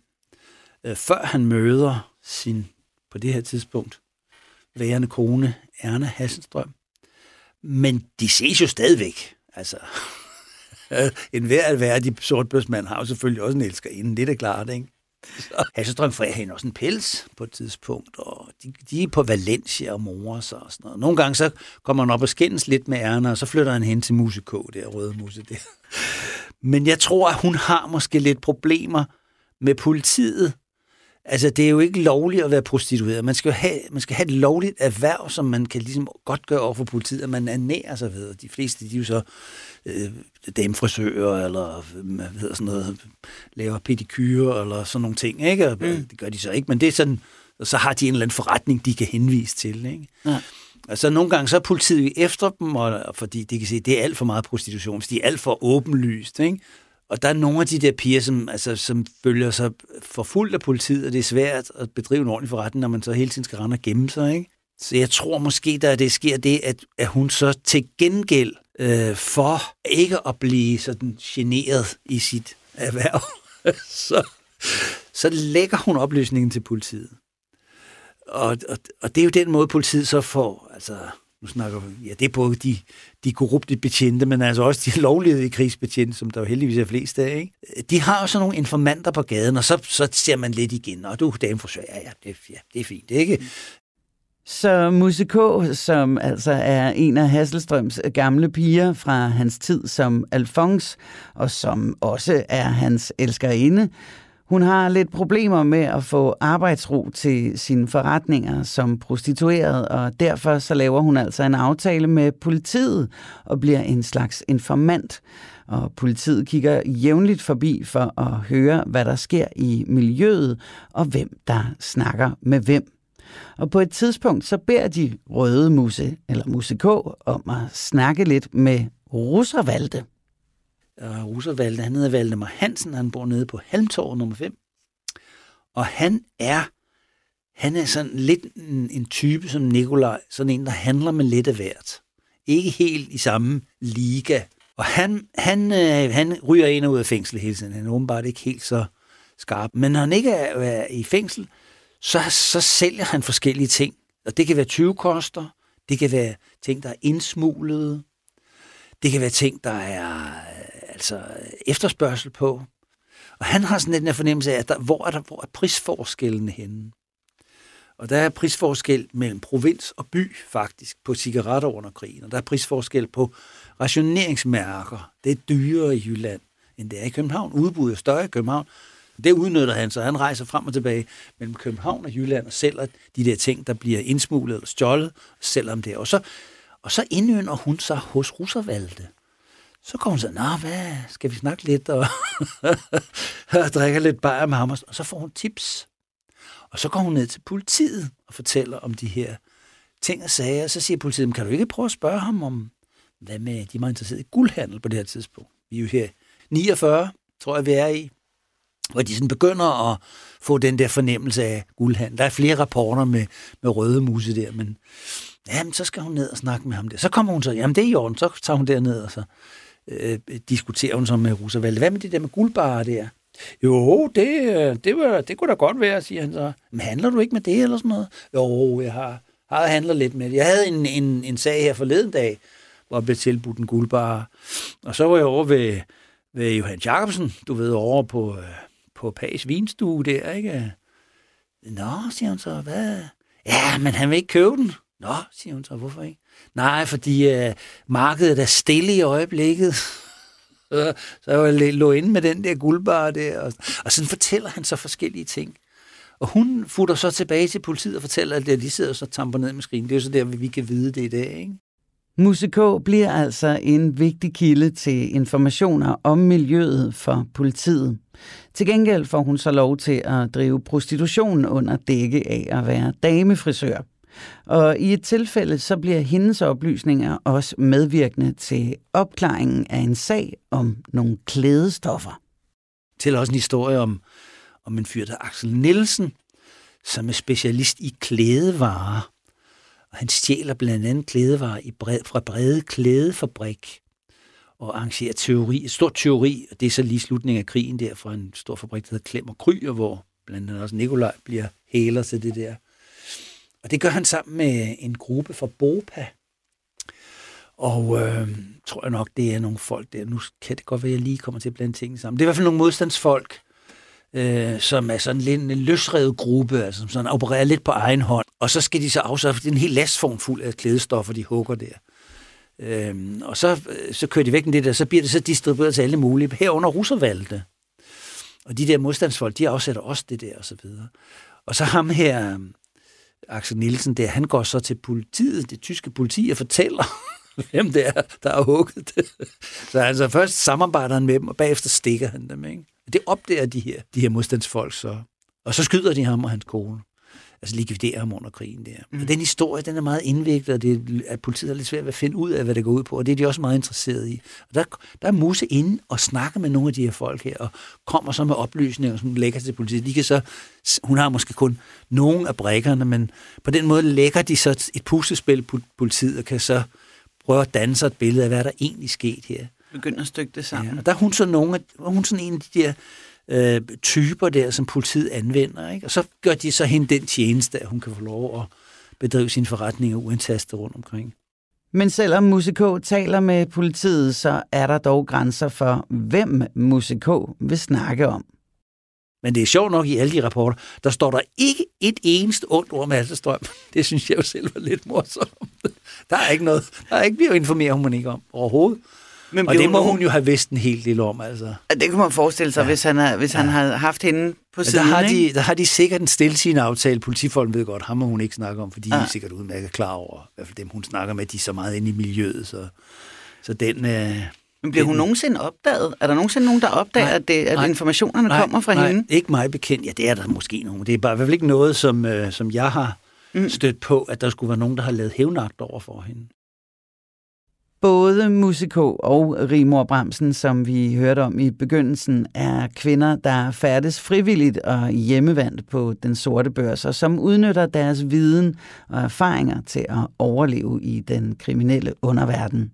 øh, før han møder sin, på det her tidspunkt, værende kone, Erna Hasselstrøm. Men de ses jo stadigvæk. Altså, en hver alværdig sortbørsmand har jo selvfølgelig også en elskerinde, det er da klart, ikke? Så Hasselstrøm får hende også en pels på et tidspunkt, og de, de er på Valencia og morer sig og sådan noget. Nogle gange så kommer han op og skændes lidt med Erna, og så flytter han hen til Musikå, der røde muse der. Men jeg tror, at hun har måske lidt problemer med politiet. Altså, det er jo ikke lovligt at være prostitueret. Man skal have, man skal have et lovligt erhverv, som man kan ligesom godt gøre over for politiet, at man ernærer sig ved. De fleste, de er jo så øh, damefrisører, eller hvad hedder sådan noget, laver pedikyre, eller sådan nogle ting, ikke? Og, mm. Det gør de så ikke, men det er sådan, og så har de en eller anden forretning, de kan henvise til, ikke? Ja. Altså nogle gange så er politiet efter dem, og, fordi de kan se, at det er alt for meget prostitution, så de er alt for åbenlyst, ikke? Og der er nogle af de der piger, som, altså, som følger sig forfulgt af politiet, og det er svært at bedrive en ordentlig forretning, når man så hele tiden skal rende og gemme sig, ikke? Så jeg tror måske, der det sker det, at, at hun så til gengæld øh, for ikke at blive sådan generet i sit erhverv, så, så lægger hun oplysningen til politiet. Og, og, og det er jo den måde, politiet så får, altså nu snakker ja, det er både de, de korrupte betjente, men altså også de lovlige krigsbetjente, som der jo heldigvis er flest af, ikke? De har jo sådan nogle informanter på gaden, og så, så ser man lidt igen, og du er frisør, ja, ja, det, ja, det er fint, ikke? Så Musiko, som altså er en af Hasselstrøms gamle piger fra hans tid som Alfons, og som også er hans elskerinde, hun har lidt problemer med at få arbejdsro til sine forretninger som prostitueret, og derfor så laver hun altså en aftale med politiet og bliver en slags informant. Og politiet kigger jævnligt forbi for at høre, hvad der sker i miljøet, og hvem der snakker med hvem. Og på et tidspunkt så beder de røde muse, eller musik om at snakke lidt med Russervalde. Uh, Russervalde, han hedder Valdemar Hansen, han bor nede på Halmtorv nummer 5. Og han er, han er sådan lidt en, en type som Nikolaj, sådan en, der handler med lidt af hvert. Ikke helt i samme liga. Og han, han, øh, han ryger ind og ud af fængsel hele tiden. Han er åbenbart ikke helt så skarp. Men når han ikke er, er i fængsel, så, så sælger han forskellige ting. Og det kan være 20 koster, det kan være ting, der er indsmuglet, det kan være ting, der er altså efterspørgsel på. Og han har sådan den fornemmelse af, at der, hvor, er der, hvor er prisforskellene henne? Og der er prisforskel mellem provins og by faktisk på cigaretter under krigen, og der er prisforskel på rationeringsmærker. Det er dyrere i Jylland, end det er i København. Udbuddet er større i København. Det udnytter han, så han rejser frem og tilbage mellem København og Jylland og sælger de der ting, der bliver indsmuglet eller stjålet, selvom det er. Og så, og så indynder hun sig hos Russervalde. Så kommer hun så, nå, hvad, skal vi snakke lidt og, og drikke lidt bajer med ham, og så får hun tips. Og så går hun ned til politiet og fortæller om de her ting og sager, så siger politiet, kan du ikke prøve at spørge ham om, hvad med, de er meget interesseret i guldhandel på det her tidspunkt. Vi er jo her 49, tror jeg, vi er i, hvor de sådan begynder at få den der fornemmelse af guldhandel. Der er flere rapporter med, med røde muse der, men jamen, så skal hun ned og snakke med ham der. Så kommer hun så, jamen det er i orden, så tager hun derned, og så øh, diskuterer hun så med Roosevelt. Hvad med det der med guldbarer der? Jo, det, øh, det, var, det kunne da godt være, siger han så. Men handler du ikke med det eller sådan noget? Jo, jeg har, har handlet lidt med det. Jeg havde en, en, en sag her forleden dag, hvor jeg blev tilbudt en guldbar. Og så var jeg over ved, ved Johan Jacobsen, du ved, over på, øh, på Pags vinstue der, ikke? Nå, siger hun så, hvad? Ja, men han vil ikke købe den. Nå, siger hun så, hvorfor ikke? Nej, fordi øh, markedet er stille i øjeblikket. så jeg lå inde med den der guldbar der. Og, og sådan fortæller han så forskellige ting. Og hun futter så tilbage til politiet og fortæller, at de sidder så tamper ned med skrinen. Det er jo så der, vi kan vide det i dag, ikke? Musiko bliver altså en vigtig kilde til informationer om miljøet for politiet. Til gengæld får hun så lov til at drive prostitution under dække af at være damefrisør. Og i et tilfælde, så bliver hendes oplysninger også medvirkende til opklaringen af en sag om nogle klædestoffer. Til også en historie om, om en fyr, der Axel Nielsen, som er specialist i klædevarer. Og han stjæler blandt andet klædevarer i bred, fra Brede Klædefabrik og arrangerer teori, et stort teori, og det er så lige slutningen af krigen der fra en stor fabrik, der hedder Klem og Kryer, hvor blandt andet også Nikolaj bliver hæler til det der og det gør han sammen med en gruppe fra BOPA. Og øh, tror jeg nok, det er nogle folk der. Nu kan det godt være, at jeg lige kommer til at blande tingene sammen. Det er i hvert fald nogle modstandsfolk, øh, som er sådan lidt en løsrevet gruppe, altså, som sådan opererer lidt på egen hånd. Og så skal de så afsætte en hel lastform fuld af klædestoffer, de hugger der. Øhm, og så, øh, så kører de væk med det der, så bliver det så distribueret til alle mulige, herunder russervalgte. Og de der modstandsfolk, de afsætter også det der, og så videre. Og så ham her, Axel Nielsen der, han går så til politiet, det tyske politi, og fortæller, hvem det er, der har hugget det. Så altså først samarbejder han med dem, og bagefter stikker han dem. Ikke? Det opdager de her, de her modstandsfolk så. Og så skyder de ham og hans kone altså likvidere ham under krigen der. Mm. Og den historie, den er meget indviklet, og det er, at politiet er lidt svært ved at finde ud af, hvad det går ud på, og det er de også meget interesseret i. Og der, der er Muse inde og snakker med nogle af de her folk her, og kommer så med oplysninger, som lægger til politiet. De kan så, hun har måske kun nogle af brækkerne, men på den måde lægger de så et puslespil på politiet, og kan så prøve at danne sig et billede af, hvad der egentlig sket her. Begynder at stykke det sammen. Ja, og der er hun så, nogle af, hun sådan en af de der øh, typer der, som politiet anvender. Ikke? Og så gør de så hende den tjeneste, at hun kan få lov at bedrive sine forretninger uantastet rundt omkring. Men selvom Musiko taler med politiet, så er der dog grænser for, hvem Musiko vil snakke om. Men det er sjovt nok i alle de rapporter, der står der ikke et eneste ondt ord om Halsestrøm. Det synes jeg jo selv var lidt morsomt. Der er ikke noget, der er ikke blevet informeret hun ikke om overhovedet. Men og det må hun jo have vidst en hel del om, altså. Det kunne man forestille sig, ja. hvis, han, har, hvis ja. han havde haft hende på siden, der har, de, der har de sikkert en stilsigende aftale. Politifolk ved godt, ham må hun ikke snakke om, fordi ja. de er sikkert udmærket klar over, i hvert fald dem, hun snakker med, de er så meget inde i miljøet, så, så den... Øh, men bliver hun den, nogensinde opdaget? Er der nogensinde nogen, der opdager, nej, at, det, at nej, informationerne nej, kommer fra nej, hende? ikke mig bekendt. Ja, det er der måske nogen. Det er bare i hvert fald ikke noget, som, øh, som jeg har mm. stødt på, at der skulle være nogen, der har lavet hævnagt over for hende. Både Musiko og Rimor Bramsen, som vi hørte om i begyndelsen, er kvinder, der færdes frivilligt og hjemmevandt på den sorte børs, og som udnytter deres viden og erfaringer til at overleve i den kriminelle underverden.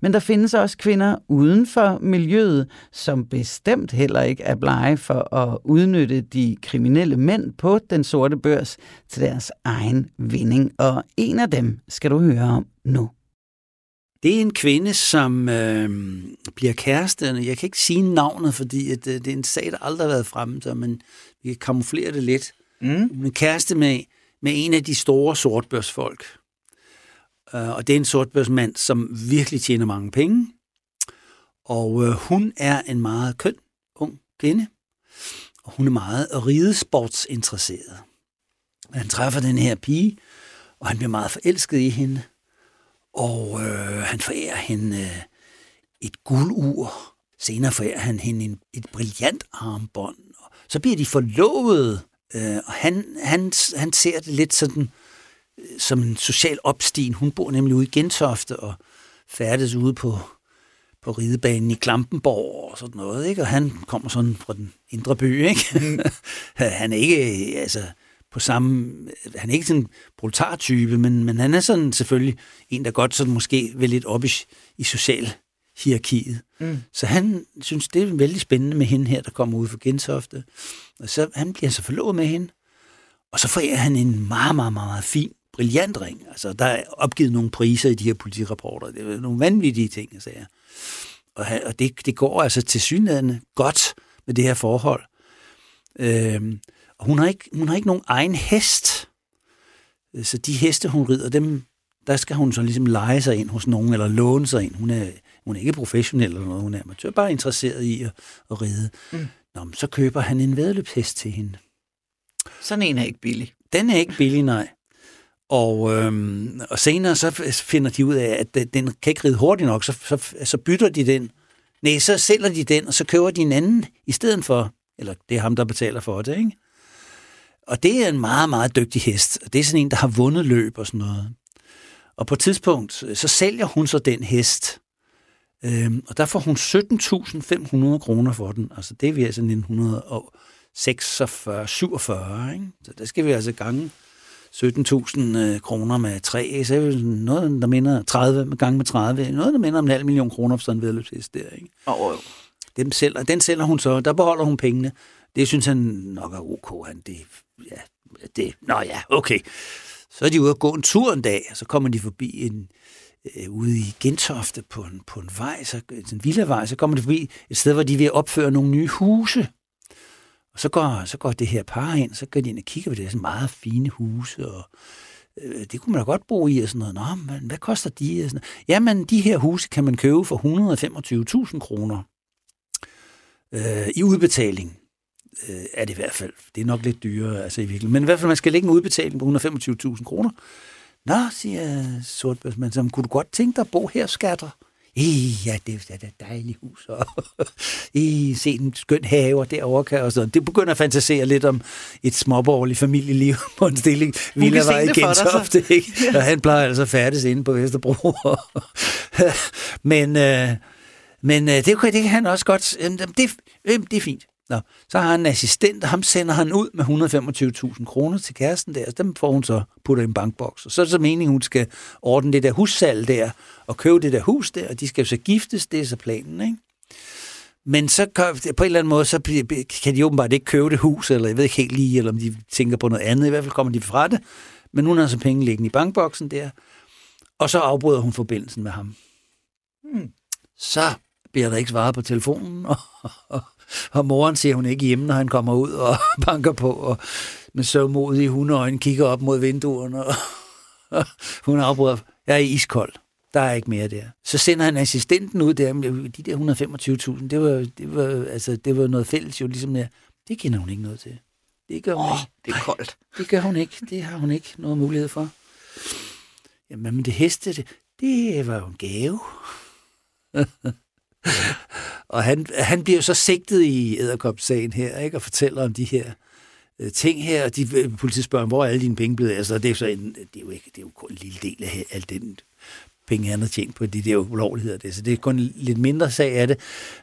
Men der findes også kvinder uden for miljøet, som bestemt heller ikke er blege for at udnytte de kriminelle mænd på den sorte børs til deres egen vinding. Og en af dem skal du høre om nu. Det er en kvinde, som øh, bliver kæreste. Jeg kan ikke sige navnet, fordi at, øh, det er en sag, der aldrig har været fremme, så men vi kan kamuflere det lidt. Mm. Hun er kæreste med, med en af de store sortbørsfolk. Uh, og det er en sortbørsmand, som virkelig tjener mange penge. Og uh, hun er en meget køn, ung kvinde. Og hun er meget ridesportsinteresseret. Han træffer den her pige, og han bliver meget forelsket i hende og øh, han forærer hende øh, et guldur. Senere forærer han hende en, et brillant armbånd. Og så bliver de forlovet, øh, og han, han, han ser det lidt sådan øh, som en social opstigning. Hun bor nemlig ude i Gentofte og færdes ude på, på ridebanen i Klampenborg og sådan noget, ikke? Og han kommer sådan fra den indre by, ikke? Mm. han er ikke, altså, på samme... Han er ikke sådan en proletartype, men, men han er sådan selvfølgelig en, der godt sådan måske vil lidt op i, i social hierarkiet. Mm. Så han synes, det er vældig spændende med hende her, der kommer ud fra Gentofte. Og så han bliver så forlovet med hende. Og så får han en meget, meget, meget fin, brilliant ring. Altså, der er opgivet nogle priser i de her politirapporter. Det er nogle vanvittige ting, siger. Og, og det, det går altså til synligheden godt med det her forhold. Øhm, og hun har ikke, hun har ikke nogen egen hest. Så de heste, hun rider, dem, der skal hun så ligesom lege sig ind hos nogen, eller låne sig ind. Hun er, hun er ikke professionel eller noget, hun er amatør, bare interesseret i at, at ride. Mm. Nå, så køber han en vedløbshest til hende. Sådan en er ikke billig. Den er ikke billig, nej. Og, øhm, og senere så finder de ud af, at den kan ikke ride hurtigt nok, så, så, så bytter de den. Nej, så sælger de den, og så køber de en anden i stedet for. Eller det er ham, der betaler for det, ikke? Og det er en meget, meget dygtig hest. Det er sådan en, der har vundet løb og sådan noget. Og på et tidspunkt, så sælger hun så den hest. Øhm, og der får hun 17.500 kroner for den. Altså det er vi altså 1946, 47, ikke? Så der skal vi altså gange 17.000 øh, kroner med 3, så er det noget, der minder 30 gange med 30, noget, der minder om en halv million kroner for sådan en vedløbshest der, ikke? Oh, oh. Dem sælger, den sælger hun så, der beholder hun pengene. Det synes han nok er ok, han det ja, det, nå ja, okay. Så er de ude at gå en tur en dag, og så kommer de forbi en, øh, ude i Gentofte på en, på en vej, så, en villavej, så kommer de forbi et sted, hvor de vil opføre nogle nye huse. Og så går, så går det her par ind, så går de ind og kigger på det, er sådan meget fine huse, og øh, det kunne man da godt bo i, og sådan noget. Nå, men hvad koster de? Og sådan noget. Jamen, de her huse kan man købe for 125.000 kroner øh, i udbetaling øh, er det i hvert fald. Det er nok lidt dyrere, altså i virkeligheden. Men i hvert fald, man skal lægge en udbetaling på 125.000 kroner. Nå, siger sortbørsmanden, så kunne du godt tænke dig at bo her, skatter? I, ja, det er et dejligt hus, og I, se en skøn have derovre, kan, og sådan. Det begynder at fantasere lidt om et småborgerligt familieliv på en stilling. Villa var i Gentofte, ikke? Ja. Og han plejer altså færdes inde på Vesterbro. men øh, men øh, det, det kan han også godt. Det, det er fint. Nå, så har han en assistent, og ham sender han ud med 125.000 kroner til kæresten der, så dem får hun så puttet i en bankboks. Og så er det så meningen, hun skal ordne det der hussalg der, og købe det der hus der, og de skal jo så giftes, det er så planen, ikke? Men så kan, på en eller anden måde, så kan de åbenbart ikke købe det hus, eller jeg ved ikke helt lige, eller om de tænker på noget andet. I hvert fald kommer de fra det. Men hun har så penge liggende i bankboksen der. Og så afbryder hun forbindelsen med ham. Hmm. Så bliver der ikke svaret på telefonen, og, og, og moren siger hun ikke hjemme, når han kommer ud og banker på, og med sørgmodige hundeøjne kigger op mod vinduerne, og, og hun afbryder, jeg er iskold. Der er ikke mere der. Så sender han assistenten ud der, de der 125.000, det var, det, var, altså, det var noget fælles jo, ligesom der. Det kender hun ikke noget til. Det gør hun oh, ikke. Det er koldt. Det gør hun ikke. Det har hun ikke noget mulighed for. Jamen, men det heste, det, det var jo en gave. og han, han bliver så sigtet i æderkopssagen her, ikke? og fortæller om de her øh, ting her, og de øh, politiet spørger, hvor er alle dine penge blevet? Altså, det er, så en, det er jo ikke, det er jo kun en lille del af al den penge, han har tjent på de der ulovligheder. Det. Så det er kun en lidt mindre sag af det.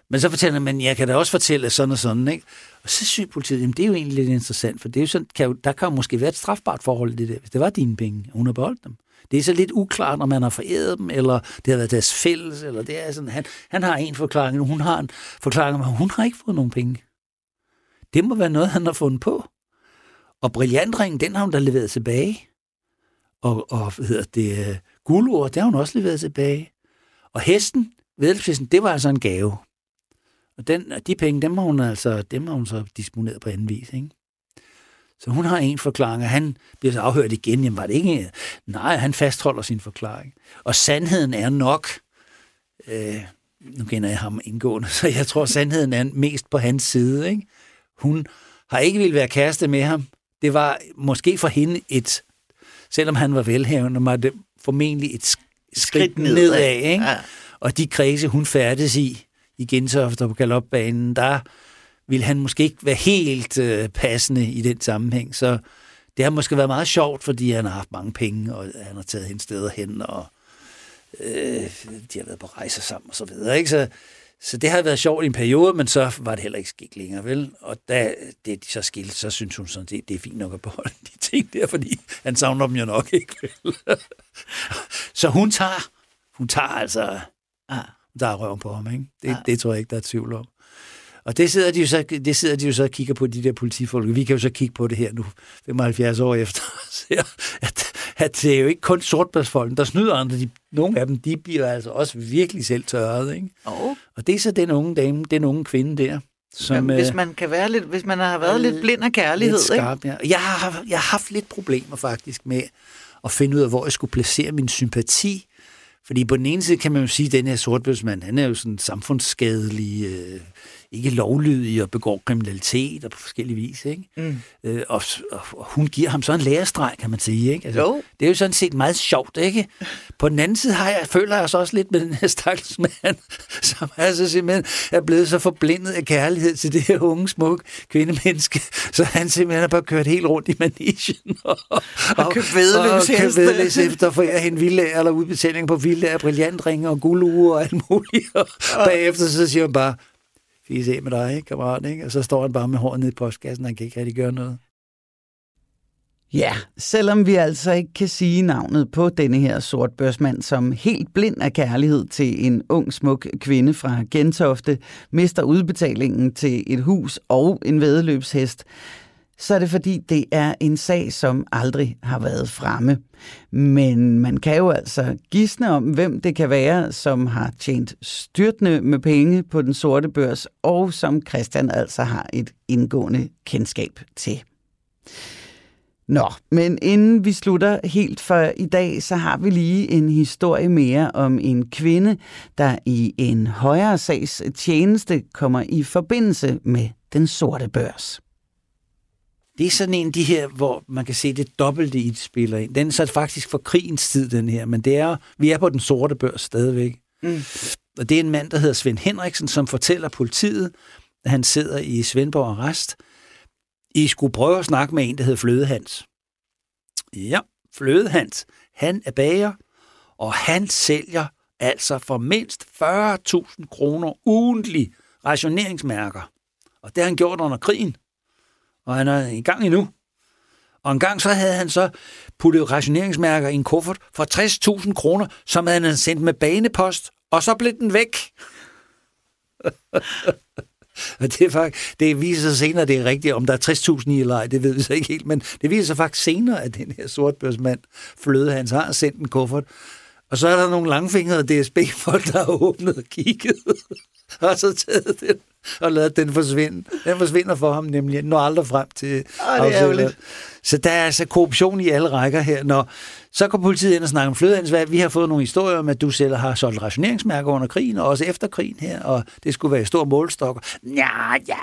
Men så fortæller han, men jeg kan da også fortælle sådan og sådan. Ikke? Og så synes politiet, jamen det er jo egentlig lidt interessant, for det er jo sådan, kan jo, der kan jo måske være et strafbart forhold i det der, hvis det var dine penge, og hun har beholdt dem. Det er så lidt uklart, når man har foræret dem, eller det har været deres fælles, eller det er sådan, han, han har en forklaring, og hun har en forklaring, men hun har ikke fået nogen penge. Det må være noget, han har fundet på. Og brillantringen, den har hun da leveret tilbage. Og, og hvad hedder det, øh, uh, guldord, det har hun også leveret tilbage. Og hesten, vedelsespidsen, det var altså en gave. Og den, de penge, dem har hun altså, dem har hun så disponeret på anden vis, ikke? Så hun har en forklaring, og han bliver så afhørt igen. Jamen var det ikke? Nej, han fastholder sin forklaring. Og sandheden er nok, øh, nu kender jeg ham indgående, så jeg tror, sandheden er mest på hans side. Ikke? Hun har ikke ville være kæreste med ham. Det var måske for hende et, selvom han var velhavende, var det formentlig et skridt, nedad. nedad ikke? Ja. Og de kredse, hun færdes i, i Gentofte på galopbanen, der ville han måske ikke være helt øh, passende i den sammenhæng. Så det har måske været meget sjovt, fordi han har haft mange penge, og han har taget hende steder hen, og øh, de har været på rejser sammen og så videre. Ikke? Så, så det har været sjovt i en periode, men så var det heller ikke skidt længere, vel? Og da det de så skilt, så synes hun sådan, det, det er fint nok at beholde de ting der, fordi han savner dem jo nok ikke, vel? så hun tager, hun tager altså, ah, hun tager røven på ham, ikke? Det, ah. det tror jeg ikke, der er tvivl om. Og det sidder, de jo så, det sidder de jo så og kigger på, de der politifolk. Vi kan jo så kigge på det her nu, 75 år efter, at, at det er jo ikke kun sortbærsfolk, der snyder andre. De, nogle af dem, de bliver altså også virkelig selv tørret. Ikke? Oh. Og det er så den unge dame, den unge kvinde der. Som, Jamen, hvis man kan være lidt, hvis man har været øh, lidt blind af kærlighed, lidt skarp, ikke? Ja. Jeg har, jeg har haft lidt problemer faktisk med at finde ud af, hvor jeg skulle placere min sympati. Fordi på den ene side kan man jo sige, at den her sortbøsmand, han er jo sådan samfundsskadelig, øh, ikke lovlydig og begår kriminalitet og på forskellige vis. Ikke? Mm. Øh, og, og, og hun giver ham så en lærestreg, kan man sige. Ikke? Altså, jo. Det er jo sådan set meget sjovt. Ikke? På den anden side har jeg, føler jeg så også lidt med den her stakkels mand, som altså simpelthen er blevet så forblindet af kærlighed til det her unge, smukke kvindemenneske, så han simpelthen har bare kørt helt rundt i manichen og, og, og købt vedløs og, købt vedløs efter for hende villa eller udbetaling på villa brillantringe og gulduger og alt muligt. Og, og bagefter så siger han bare, fise af med dig, ikke, kammerat, ikke? Og så står han bare med håret nede i postkassen, han kan ikke rigtig gøre noget. Ja, selvom vi altså ikke kan sige navnet på denne her sortbørsmand, som helt blind af kærlighed til en ung, smuk kvinde fra Gentofte, mister udbetalingen til et hus og en vedløbshest, så er det fordi, det er en sag, som aldrig har været fremme. Men man kan jo altså gisne om, hvem det kan være, som har tjent styrtende med penge på den sorte børs, og som Christian altså har et indgående kendskab til. Nå, men inden vi slutter helt for i dag, så har vi lige en historie mere om en kvinde, der i en højere sags tjeneste kommer i forbindelse med den sorte børs. Det er sådan en af de her, hvor man kan se det dobbelte i det spiller ind. Den er så faktisk for krigens tid, den her, men det er, vi er på den sorte børs stadigvæk. Mm. Og det er en mand, der hedder Svend Henriksen, som fortæller politiet, at han sidder i Svendborg Arrest. I skulle prøve at snakke med en, der hedder Flødehans. Ja, Flødehans, han er bager, og han sælger altså for mindst 40.000 kroner ugentlig rationeringsmærker. Og det har han gjort under krigen. Og han er i gang endnu. Og en gang så havde han så puttet rationeringsmærker i en kuffert for 60.000 kroner, som han havde sendt med banepost, og så blev den væk. Og det, er faktisk, det viser sig senere, at det er rigtigt, om der er 60.000 i eller ej, det ved vi så ikke helt, men det viser sig faktisk senere, at den her sortbørsmand, Fløde Hans, har sendt en kuffert. Og så er der nogle langfingrede DSB-folk, der har åbnet og kigget, og så taget den og ladet den forsvinde. Den forsvinder for ham nemlig, når aldrig frem til afsættet. Så der er altså korruption i alle rækker her. Når så går politiet ind og snakker om flødehandsvalg. Vi har fået nogle historier om, at du selv har solgt rationeringsmærker under krigen, og også efter krigen her, og det skulle være stor målstok. Ja, ja,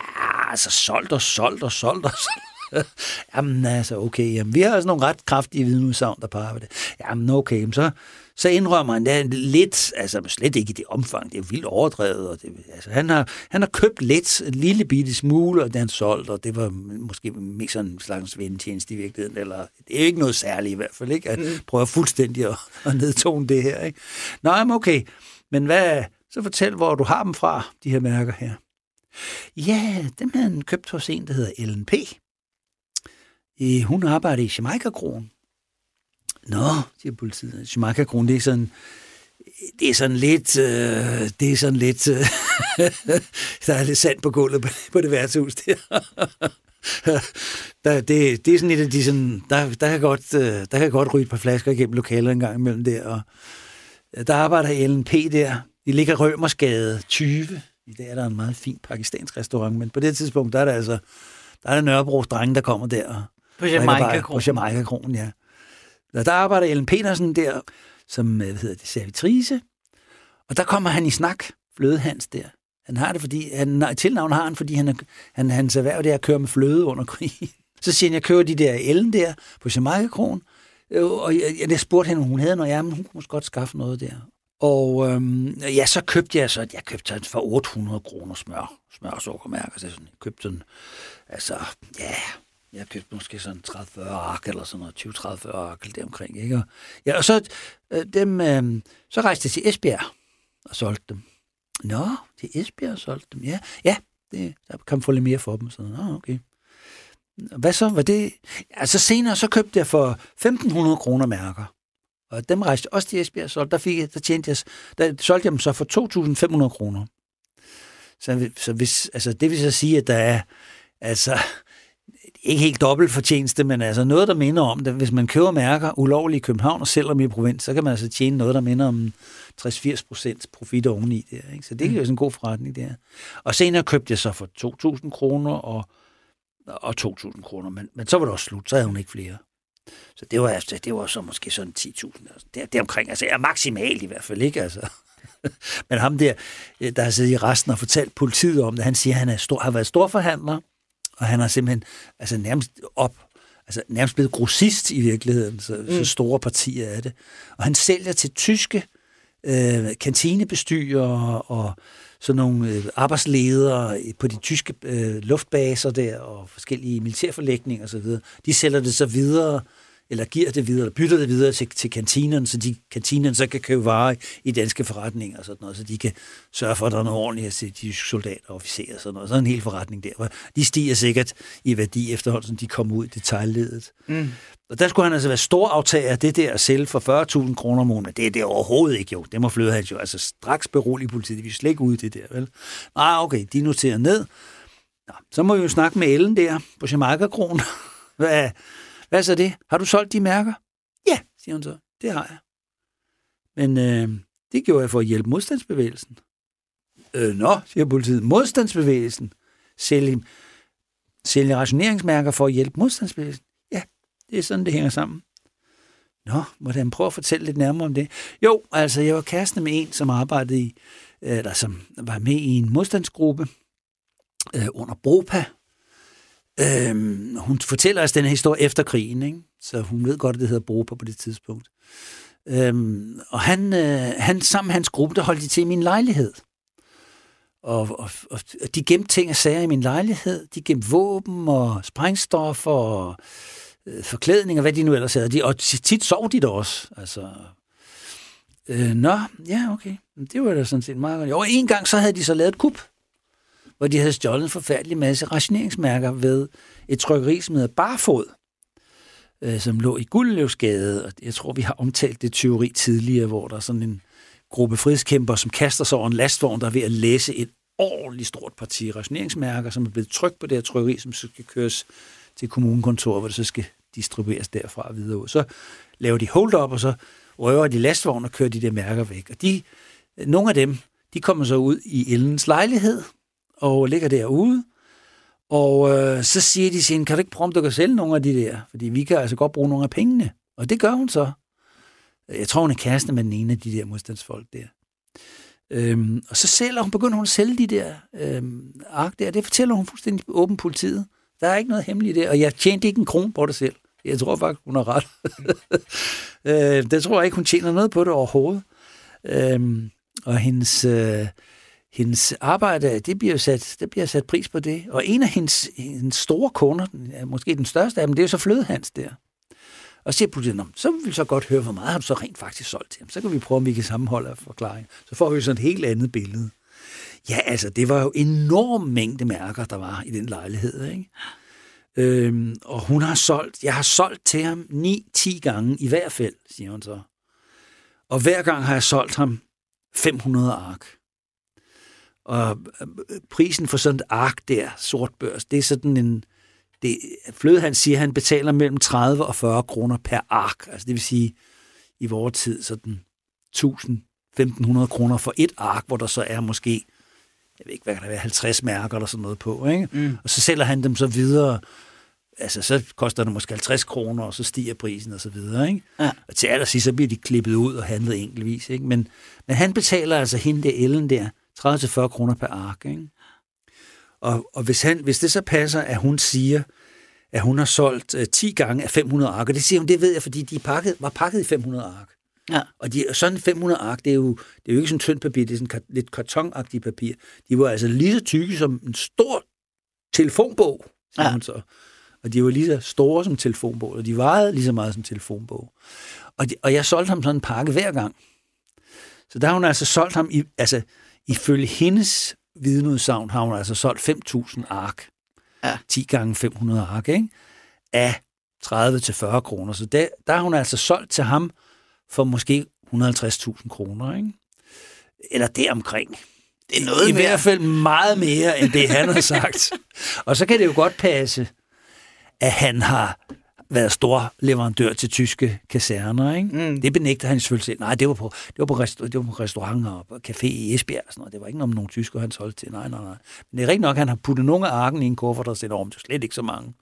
altså solgt og solgt og solgt og solgt. jamen altså, okay, jamen, vi har altså nogle ret kraftige vidneudsagn, der peger på det. Jamen okay, så, så indrømmer han det lidt, altså slet ikke i det omfang, det er vildt overdrevet. Og det, altså, han, har, han har købt lidt, en lille bitte smule, og det han solgt, og det var måske mest sådan en slags vendetjeneste i virkeligheden, eller det er ikke noget særligt i hvert fald, ikke? At mm. prøve fuldstændig at, at nedtone det her, ikke? Nå, jamen okay, men hvad, så fortæl, hvor du har dem fra, de her mærker her. Ja, dem har han købt hos en, der hedder Ellen P. Hun arbejder i Jamaica-kronen. Nå, siger politiet. jamaica det er sådan, det er sådan lidt, øh, det er sådan lidt, øh, der er lidt sand på gulvet på, på det værtshus der. der, det, det er sådan et af de sådan, der, der, kan godt, øh, der kan godt ryge et par flasker igennem lokalet en gang imellem der, og øh, der arbejder Ellen P. der. De ligger Rømersgade 20. I dag er der en meget fin pakistansk restaurant, men på det tidspunkt, der er der altså, der er der Nørrebros drenge, der kommer der. På Jamaica-kronen. På Jamaica-kronen, ja. Og der arbejder Ellen Petersen der, som hvad hedder det, servitrice. Og der kommer han i snak, Fløde Hans der. Han har det, fordi han, tilnavn har han, fordi han, er, han, hans erhverv det er at køre med fløde under krigen. Så siger han, jeg kører de der Ellen der på Jamaica-kronen. Øh, og jeg, jeg spurgte hende, om hun havde noget. Ja, men hun kunne måske godt skaffe noget der. Og øhm, ja, så købte jeg så, jeg købte for 800 kroner smør, smør og sukkermærker. Så jeg købte sådan, altså, ja, jeg købte måske sådan 30-40 ark eller sådan noget, 20-30-40 ark deromkring. Ikke? Og, ja, og så, øh, dem, øh, så rejste jeg til Esbjerg og solgte dem. Nå, til Esbjerg og solgte dem, ja. Ja, det, der kan man få lidt mere for dem. sådan, Nå, okay. Hvad så? Var det? Altså senere, så købte jeg for 1.500 kroner mærker. Og dem rejste også til Esbjerg, så der, fik jeg, der, tjente jeg, der solgte jeg dem så for 2.500 kroner. Så, så hvis, altså, det vil så sige, at der er, altså, ikke helt dobbelt fortjeneste, men altså noget, der minder om det. Hvis man køber mærker ulovligt i København og sælger dem i provins, så kan man altså tjene noget, der minder om 60-80 procent profit oveni der. Ikke? Så det er jo sådan en god forretning, det her. Og senere købte jeg så for 2.000 kroner og, og 2.000 kroner, men, men så var det også slut, så havde hun ikke flere. Så det var, altså, det var så måske sådan 10.000. Altså, det, det omkring, altså er maksimalt i hvert fald, ikke? Altså. Men ham der, der har siddet i resten og fortalt politiet om det, han siger, at han er stor, har været storforhandler, og han har simpelthen altså nærmest op, altså nærmest blevet grossist i virkeligheden, så, mm. så store partier er det. Og han sælger til tyske øh, kantinebestyrer og sådan nogle øh, arbejdsledere på de tyske øh, luftbaser der og forskellige militærforlægninger osv. De sælger det så videre eller giver det videre, eller bytter det videre til, til kantinerne, så de kantinerne så kan købe varer i danske forretninger og sådan noget, så de kan sørge for, at der er noget ordentligt til de soldater og officerer og sådan noget. Så er en hel forretning der. De stiger sikkert i værdi efterhånden, som de kommer ud i detaljledet. Mm. Og der skulle han altså være stor aftager af det der at sælge for 40.000 kroner om måneden. Det er det overhovedet ikke jo. Det må flyde hans jo altså straks berolige politiet. Vi er slet ikke ude i det der, vel? Nej, okay, de noterer ned. Nå, så må vi jo snakke med Ellen der på Jamaica-kronen. Hvad, hvad så det? Har du solgt de mærker? Ja, siger hun så. Det har jeg. Men øh, det gjorde jeg for at hjælpe modstandsbevægelsen. Øh, nå, siger politiet. Modstandsbevægelsen? Sælge, sælge rationeringsmærker for at hjælpe modstandsbevægelsen? Ja, det er sådan, det hænger sammen. Nå, hvordan prøve at fortælle lidt nærmere om det? Jo, altså, jeg var kæreste med en, som arbejdede i, eller som var med i en modstandsgruppe øh, under Bropa, Øhm, hun fortæller os den her historie efter krigen, ikke? så hun ved godt, at det hedder Bropa på det tidspunkt. Øhm, og han, øh, han, sammen med hans gruppe, der holdt de til i min lejlighed. Og, og, og de gemte ting og sager i min lejlighed. De gemte våben og sprængstoffer og øh, forklædning og hvad de nu ellers havde. De, og tit sov de der også. Altså, øh, nå, ja, okay. Det var da sådan set meget godt. Og en gang så havde de så lavet et kup, hvor de havde stjålet en forfærdelig masse rationeringsmærker ved et trykkeri, som hedder Barfod, øh, som lå i Guldløvsgade. Og jeg tror, vi har omtalt det teori tidligere, hvor der er sådan en gruppe frihedskæmper, som kaster sig over en lastvogn, der er ved at læse et ordentligt stort parti rationeringsmærker, som er blevet trykt på det her trykkeri, som så skal køres til kommunekontoret, hvor det så skal distribueres derfra videre ud. Så laver de hold op, og så røver de lastvogn og kører de der mærker væk. Og de, øh, nogle af dem, de kommer så ud i Ellens lejlighed og ligger derude. Og øh, så siger de til kan du ikke prøve, om du kan sælge nogle af de der? Fordi vi kan altså godt bruge nogle af pengene. Og det gør hun så. Jeg tror, hun er kæreste med den ene af de der modstandsfolk der. Øhm, og så sælger hun, begynder hun at sælge de der øhm, ark der. Det fortæller hun fuldstændig åben politiet. Der er ikke noget hemmeligt der, og jeg tjente ikke en krone på det selv. Jeg tror faktisk, hun har ret. øh, det tror jeg ikke, hun tjener noget på det overhovedet. Øhm, og hendes, øh, hendes arbejde, det bliver sat, det bliver sat pris på det. Og en af hendes, hendes store kunder, måske den største af dem, det er jo så Flødehans der. Og siger politiet, så vil vi så godt høre, hvor meget har du så rent faktisk solgt til ham. Så kan vi prøve, om vi kan sammenholde forklaring. Så får vi sådan et helt andet billede. Ja, altså, det var jo enorm mængde mærker, der var i den lejlighed. Ikke? Øhm, og hun har solgt, jeg har solgt til ham 9-10 gange i hvert fald, siger hun så. Og hver gang har jeg solgt ham 500 ark. Og øh, prisen for sådan et ark der, sort børs, det er sådan en, det, Fløde han siger, han betaler mellem 30 og 40 kroner per ark. Altså det vil sige, i vores tid sådan 1000 1500 kroner for et ark, hvor der så er måske, jeg ved ikke, hvad kan der være, 50 mærker eller sådan noget på, ikke? Mm. Og så sælger han dem så videre, altså så koster det måske 50 kroner, og så stiger prisen og så videre, ikke? Ja. Og til allersidst, så bliver de klippet ud og handlet enkeltvis, ikke? Men, men han betaler altså hende der Ellen der 30-40 kroner per ark, ikke? Og, og hvis, han, hvis det så passer, at hun siger, at hun har solgt uh, 10 gange af 500 ark, og det siger hun, det ved jeg, fordi de pakket, var pakket i 500 ark. Ja. Og de, sådan 500 ark, det er, jo, det er jo ikke sådan tyndt papir, det er sådan lidt kartonagtigt papir. De var altså lige så tykke som en stor telefonbog, ja. hun så. Og de var lige så store som telefonbog, og de vejede lige så meget som telefonbog. Og, de, og jeg solgte ham sådan en pakke hver gang. Så der har hun altså solgt ham, i, altså ifølge hendes vidneudsagn har hun altså solgt 5.000 ark. Ja. 10 gange 500 ark, ikke? Af 30-40 kroner. Så der, der har hun altså solgt til ham for måske 150.000 kroner, ikke? Eller deromkring. Det er noget I mere. hvert fald meget mere, end det han har sagt. Og så kan det jo godt passe, at han har været stor leverandør til tyske kaserner. Ikke? Mm. Det benægter han selvfølgelig selv. Nej, det var på, det var på, resta- det var på restauranter og på café i Esbjerg. Og sådan noget. Det var ikke noget med nogle tyskere, han solgte til. Nej, nej, nej. Men det er rigtigt nok, han har puttet nogle af arken i en kuffert og set om. Det er slet ikke så mange.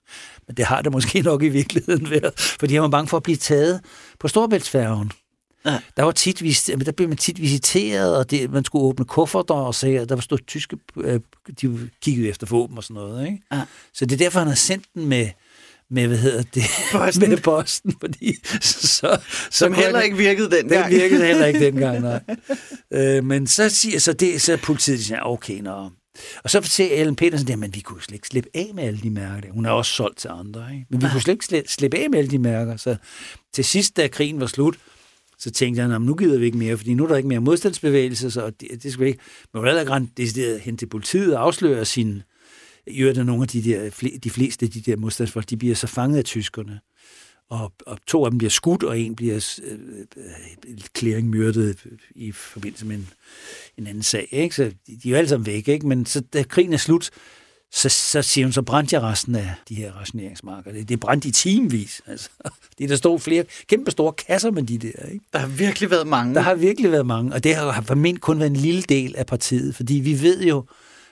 Men det har det måske nok i virkeligheden været. Fordi han var bange for at blive taget på Storbæltsfærgen. Ja. Der, var tit, der blev man tit visiteret, og det, man skulle åbne kufferter og se, der var stået tyske, øh, de kiggede efter våben og sådan noget. Ikke? Ja. Så det er derfor, han har sendt den med, med, hvad hedder det, posten. med posten, fordi så, så Som heller ikke virkede dengang. Den virkede heller ikke dengang, nej. øh, men så siger så det, så politiet siger, okay, nå. Og så siger Ellen Petersen, at vi kunne slet ikke slippe af med alle de mærker. Hun er også solgt til andre, ikke? Men vi kunne slet ikke slippe, slippe af med alle de mærker. Så til sidst, da krigen var slut, så tænkte jeg, nu gider vi ikke mere, fordi nu er der ikke mere modstandsbevægelse, så det, det skal vi ikke. Men hun er ikke decideret hen til politiet og afsløre sin, i øvrigt er nogle af de, der, de fleste af de der modstandsfolk, de bliver så fanget af tyskerne. Og, og to af dem bliver skudt, og en bliver øh, øh myrdet i forbindelse med en, en anden sag. Ikke? Så de, de er jo alle sammen væk, ikke? men så, da krigen er slut, så, så siger hun, så brændte jeg resten af de her rationeringsmarker. Det, det brændte i timevis. Altså. Det der stod flere kæmpe store kasser med de der. Ikke? Der har virkelig været mange. Der har virkelig været mange, og det har formentlig kun været en lille del af partiet, fordi vi ved jo,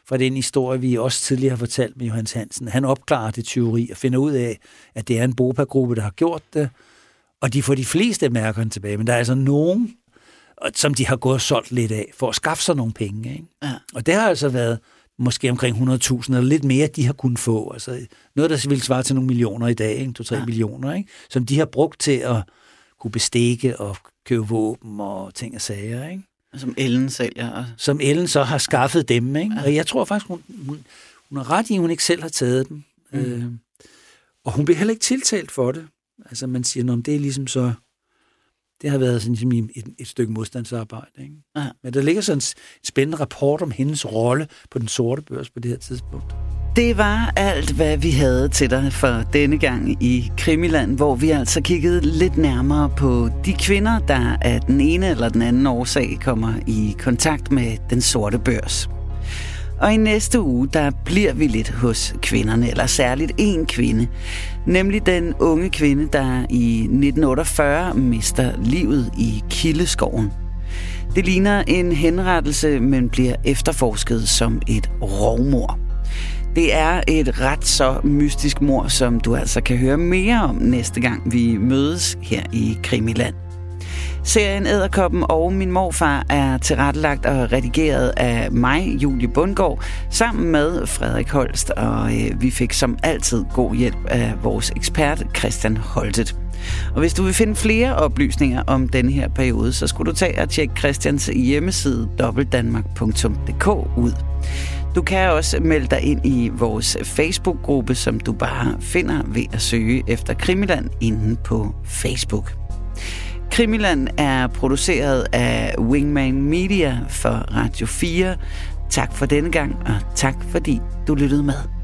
fra den historie, vi også tidligere har fortalt med Johannes Hansen. Han opklarer det tyveri og finder ud af, at det er en Bopa-gruppe, der har gjort det, og de får de fleste af mærkerne tilbage, men der er altså nogen, som de har gået og solgt lidt af, for at skaffe sig nogle penge. Ikke? Ja. Og det har altså været måske omkring 100.000 eller lidt mere, de har kunnet få. Altså noget, der vil svare til nogle millioner i dag, 2-3 ja. millioner, ikke? som de har brugt til at kunne bestikke og købe våben og ting og sager, ikke? Som Ellen sælger. Som Ellen så har skaffet dem, ikke? Og jeg tror faktisk, hun, hun, hun har ret i, at hun ikke selv har taget dem. Mm. Øh, og hun bliver heller ikke tiltalt for det. Altså man siger, om det er ligesom så... Det har været sådan ligesom et, et stykke modstandsarbejde. Ikke? Ja. Men der ligger sådan en spændende rapport om hendes rolle på den sorte børs på det her tidspunkt. Det var alt, hvad vi havde til dig for denne gang i Krimiland, hvor vi altså kiggede lidt nærmere på de kvinder, der af den ene eller den anden årsag kommer i kontakt med den sorte børs. Og i næste uge, der bliver vi lidt hos kvinderne, eller særligt en kvinde. Nemlig den unge kvinde, der i 1948 mister livet i Kildeskoven. Det ligner en henrettelse, men bliver efterforsket som et rovmor. Det er et ret så mystisk mor, som du altså kan høre mere om næste gang, vi mødes her i Krimiland. Serien Æderkoppen og min morfar er tilrettelagt og redigeret af mig, Julie Bundgaard, sammen med Frederik Holst, og øh, vi fik som altid god hjælp af vores ekspert Christian Holtet. Og hvis du vil finde flere oplysninger om denne her periode, så skulle du tage og tjekke Christians hjemmeside dobbeltdanmark.dk ud. Du kan også melde dig ind i vores Facebook-gruppe, som du bare finder ved at søge efter Krimiland inde på Facebook. Krimiland er produceret af Wingman Media for Radio 4. Tak for denne gang, og tak fordi du lyttede med.